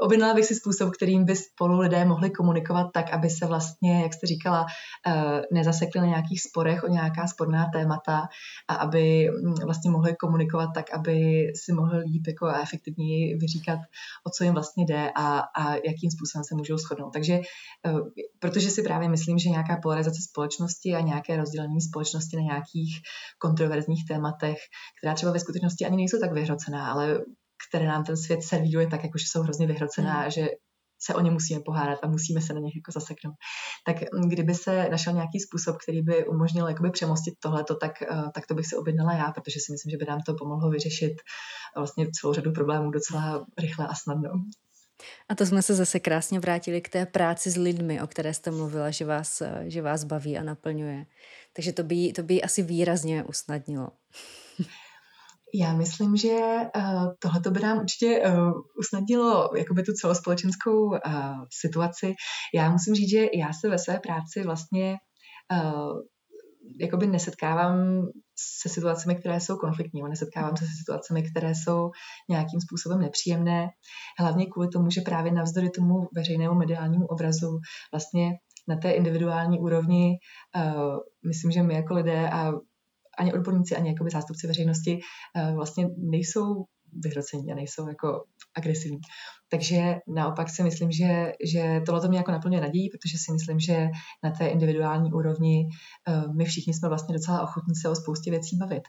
[SPEAKER 2] objednala bych si způsob, kterým by spolu lidé mohli komunikovat tak, aby se vlastně, jak jste říkala, uh, nezasekli na nějakých sporech o nějaká sporná témata a aby mm, vlastně mohli komunikovat tak, aby si mohli líp jako a efektivněji vyříkat, o co jim vlastně jde a, a jakým způsobem se můžou shodnout. Takže protože si právě myslím, že nějaká polarizace společnosti a nějaké rozdělení společnosti na nějakých kontroverzních tématech, která třeba ve skutečnosti ani nejsou tak vyhrocená, ale které nám ten svět servíruje tak, jako že jsou hrozně vyhrocená, mm. že se o ně musíme pohádat a musíme se na nich jako zaseknout. Tak mm, kdyby se našel nějaký způsob, který by umožnil jakoby přemostit tohleto, tak, uh, tak to bych si objednala já, protože si myslím, že by nám to pomohlo vyřešit vlastně celou řadu problémů docela rychle a snadno.
[SPEAKER 1] A to jsme se zase krásně vrátili k té práci s lidmi, o které jste mluvila, že vás, že vás baví a naplňuje. Takže to by, to by asi výrazně usnadnilo. [laughs]
[SPEAKER 2] Já myslím, že uh, tohle by nám určitě uh, usnadnilo jakoby tu celospolečenskou uh, situaci. Já musím říct, že já se ve své práci vlastně jakoby nesetkávám se situacemi, které jsou konfliktní, nesetkávám se se situacemi, které jsou nějakým způsobem nepříjemné, hlavně kvůli tomu, že právě navzdory tomu veřejnému mediálnímu obrazu vlastně na té individuální úrovni uh, myslím, že my jako lidé a ani odborníci, ani jakoby zástupci veřejnosti uh, vlastně nejsou vyhrocení a nejsou jako agresivní. Takže naopak si myslím, že, že tohle to mě jako naplňuje nadějí, protože si myslím, že na té individuální úrovni uh, my všichni jsme vlastně docela ochotní se o spoustě věcí bavit.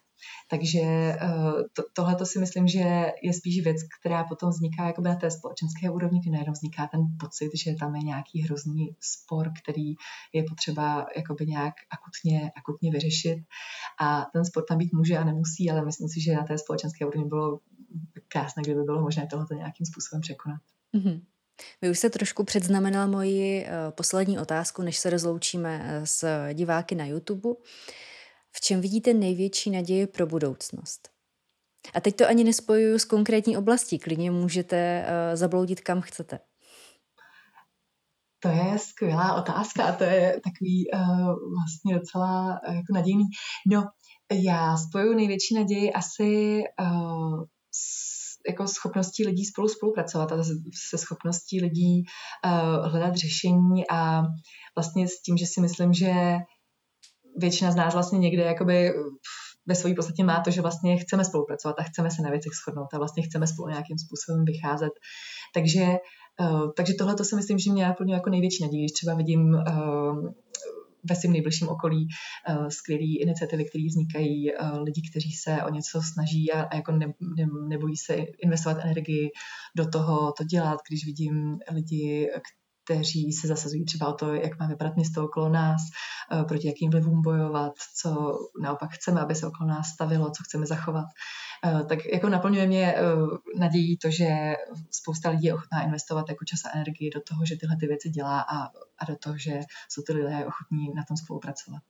[SPEAKER 2] Takže uh, to, tohle to si myslím, že je spíš věc, která potom vzniká jako na té společenské úrovni, kdy najednou vzniká ten pocit, že tam je nějaký hrozný spor, který je potřeba jakoby nějak akutně, akutně vyřešit. A ten spor tam být může a nemusí, ale myslím si, že na té společenské úrovni bylo krásné, kdyby bylo možné tohoto nějakým způsobem překonat. Mm-hmm.
[SPEAKER 1] Vy už se trošku předznamenala moji uh, poslední otázku, než se rozloučíme uh, s diváky na YouTube. V čem vidíte největší naději pro budoucnost? A teď to ani nespojuju s konkrétní oblastí, klidně můžete uh, zabloudit kam chcete.
[SPEAKER 2] To je skvělá otázka a to je takový uh, vlastně docela uh, jako nadějný. No, já spojuju největší naději asi uh, jako schopností lidí spolu spolupracovat a se schopností lidí uh, hledat řešení a vlastně s tím, že si myslím, že většina z nás vlastně někde jakoby ve své podstatě má to, že vlastně chceme spolupracovat a chceme se na věcech shodnout a vlastně chceme spolu nějakým způsobem vycházet. Takže, uh, takže tohle to si myslím, že mě naplňuje jako největší naději, když třeba vidím uh, ve svém nejbližším okolí uh, skvělé iniciativy, které vznikají, uh, lidi, kteří se o něco snaží a, a jako ne, ne, nebojí se investovat energii do toho, to dělat, když vidím lidi, kteří se zasazují třeba o to, jak má vypadat město okolo nás, eh, proti jakým vlivům bojovat, co naopak chceme, aby se okolo nás stavilo, co chceme zachovat. Eh, tak jako naplňuje mě eh, nadějí to, že spousta lidí je ochotná investovat jako čas a energii do toho, že tyhle ty věci dělá a, a do toho, že jsou ty lidé ochotní na tom spolupracovat.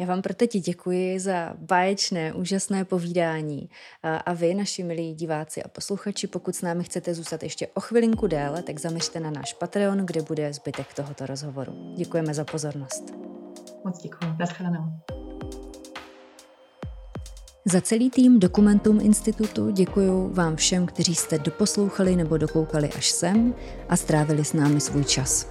[SPEAKER 1] Já vám pro teď děkuji za báječné, úžasné povídání. A vy, naši milí diváci a posluchači, pokud s námi chcete zůstat ještě o chvilinku déle, tak zaměřte na náš Patreon, kde bude zbytek tohoto rozhovoru. Děkujeme za pozornost.
[SPEAKER 2] Moc děkuji. Naschledanou.
[SPEAKER 1] Za celý tým Dokumentum Institutu děkuji vám všem, kteří jste doposlouchali nebo dokoukali až sem a strávili s námi svůj čas.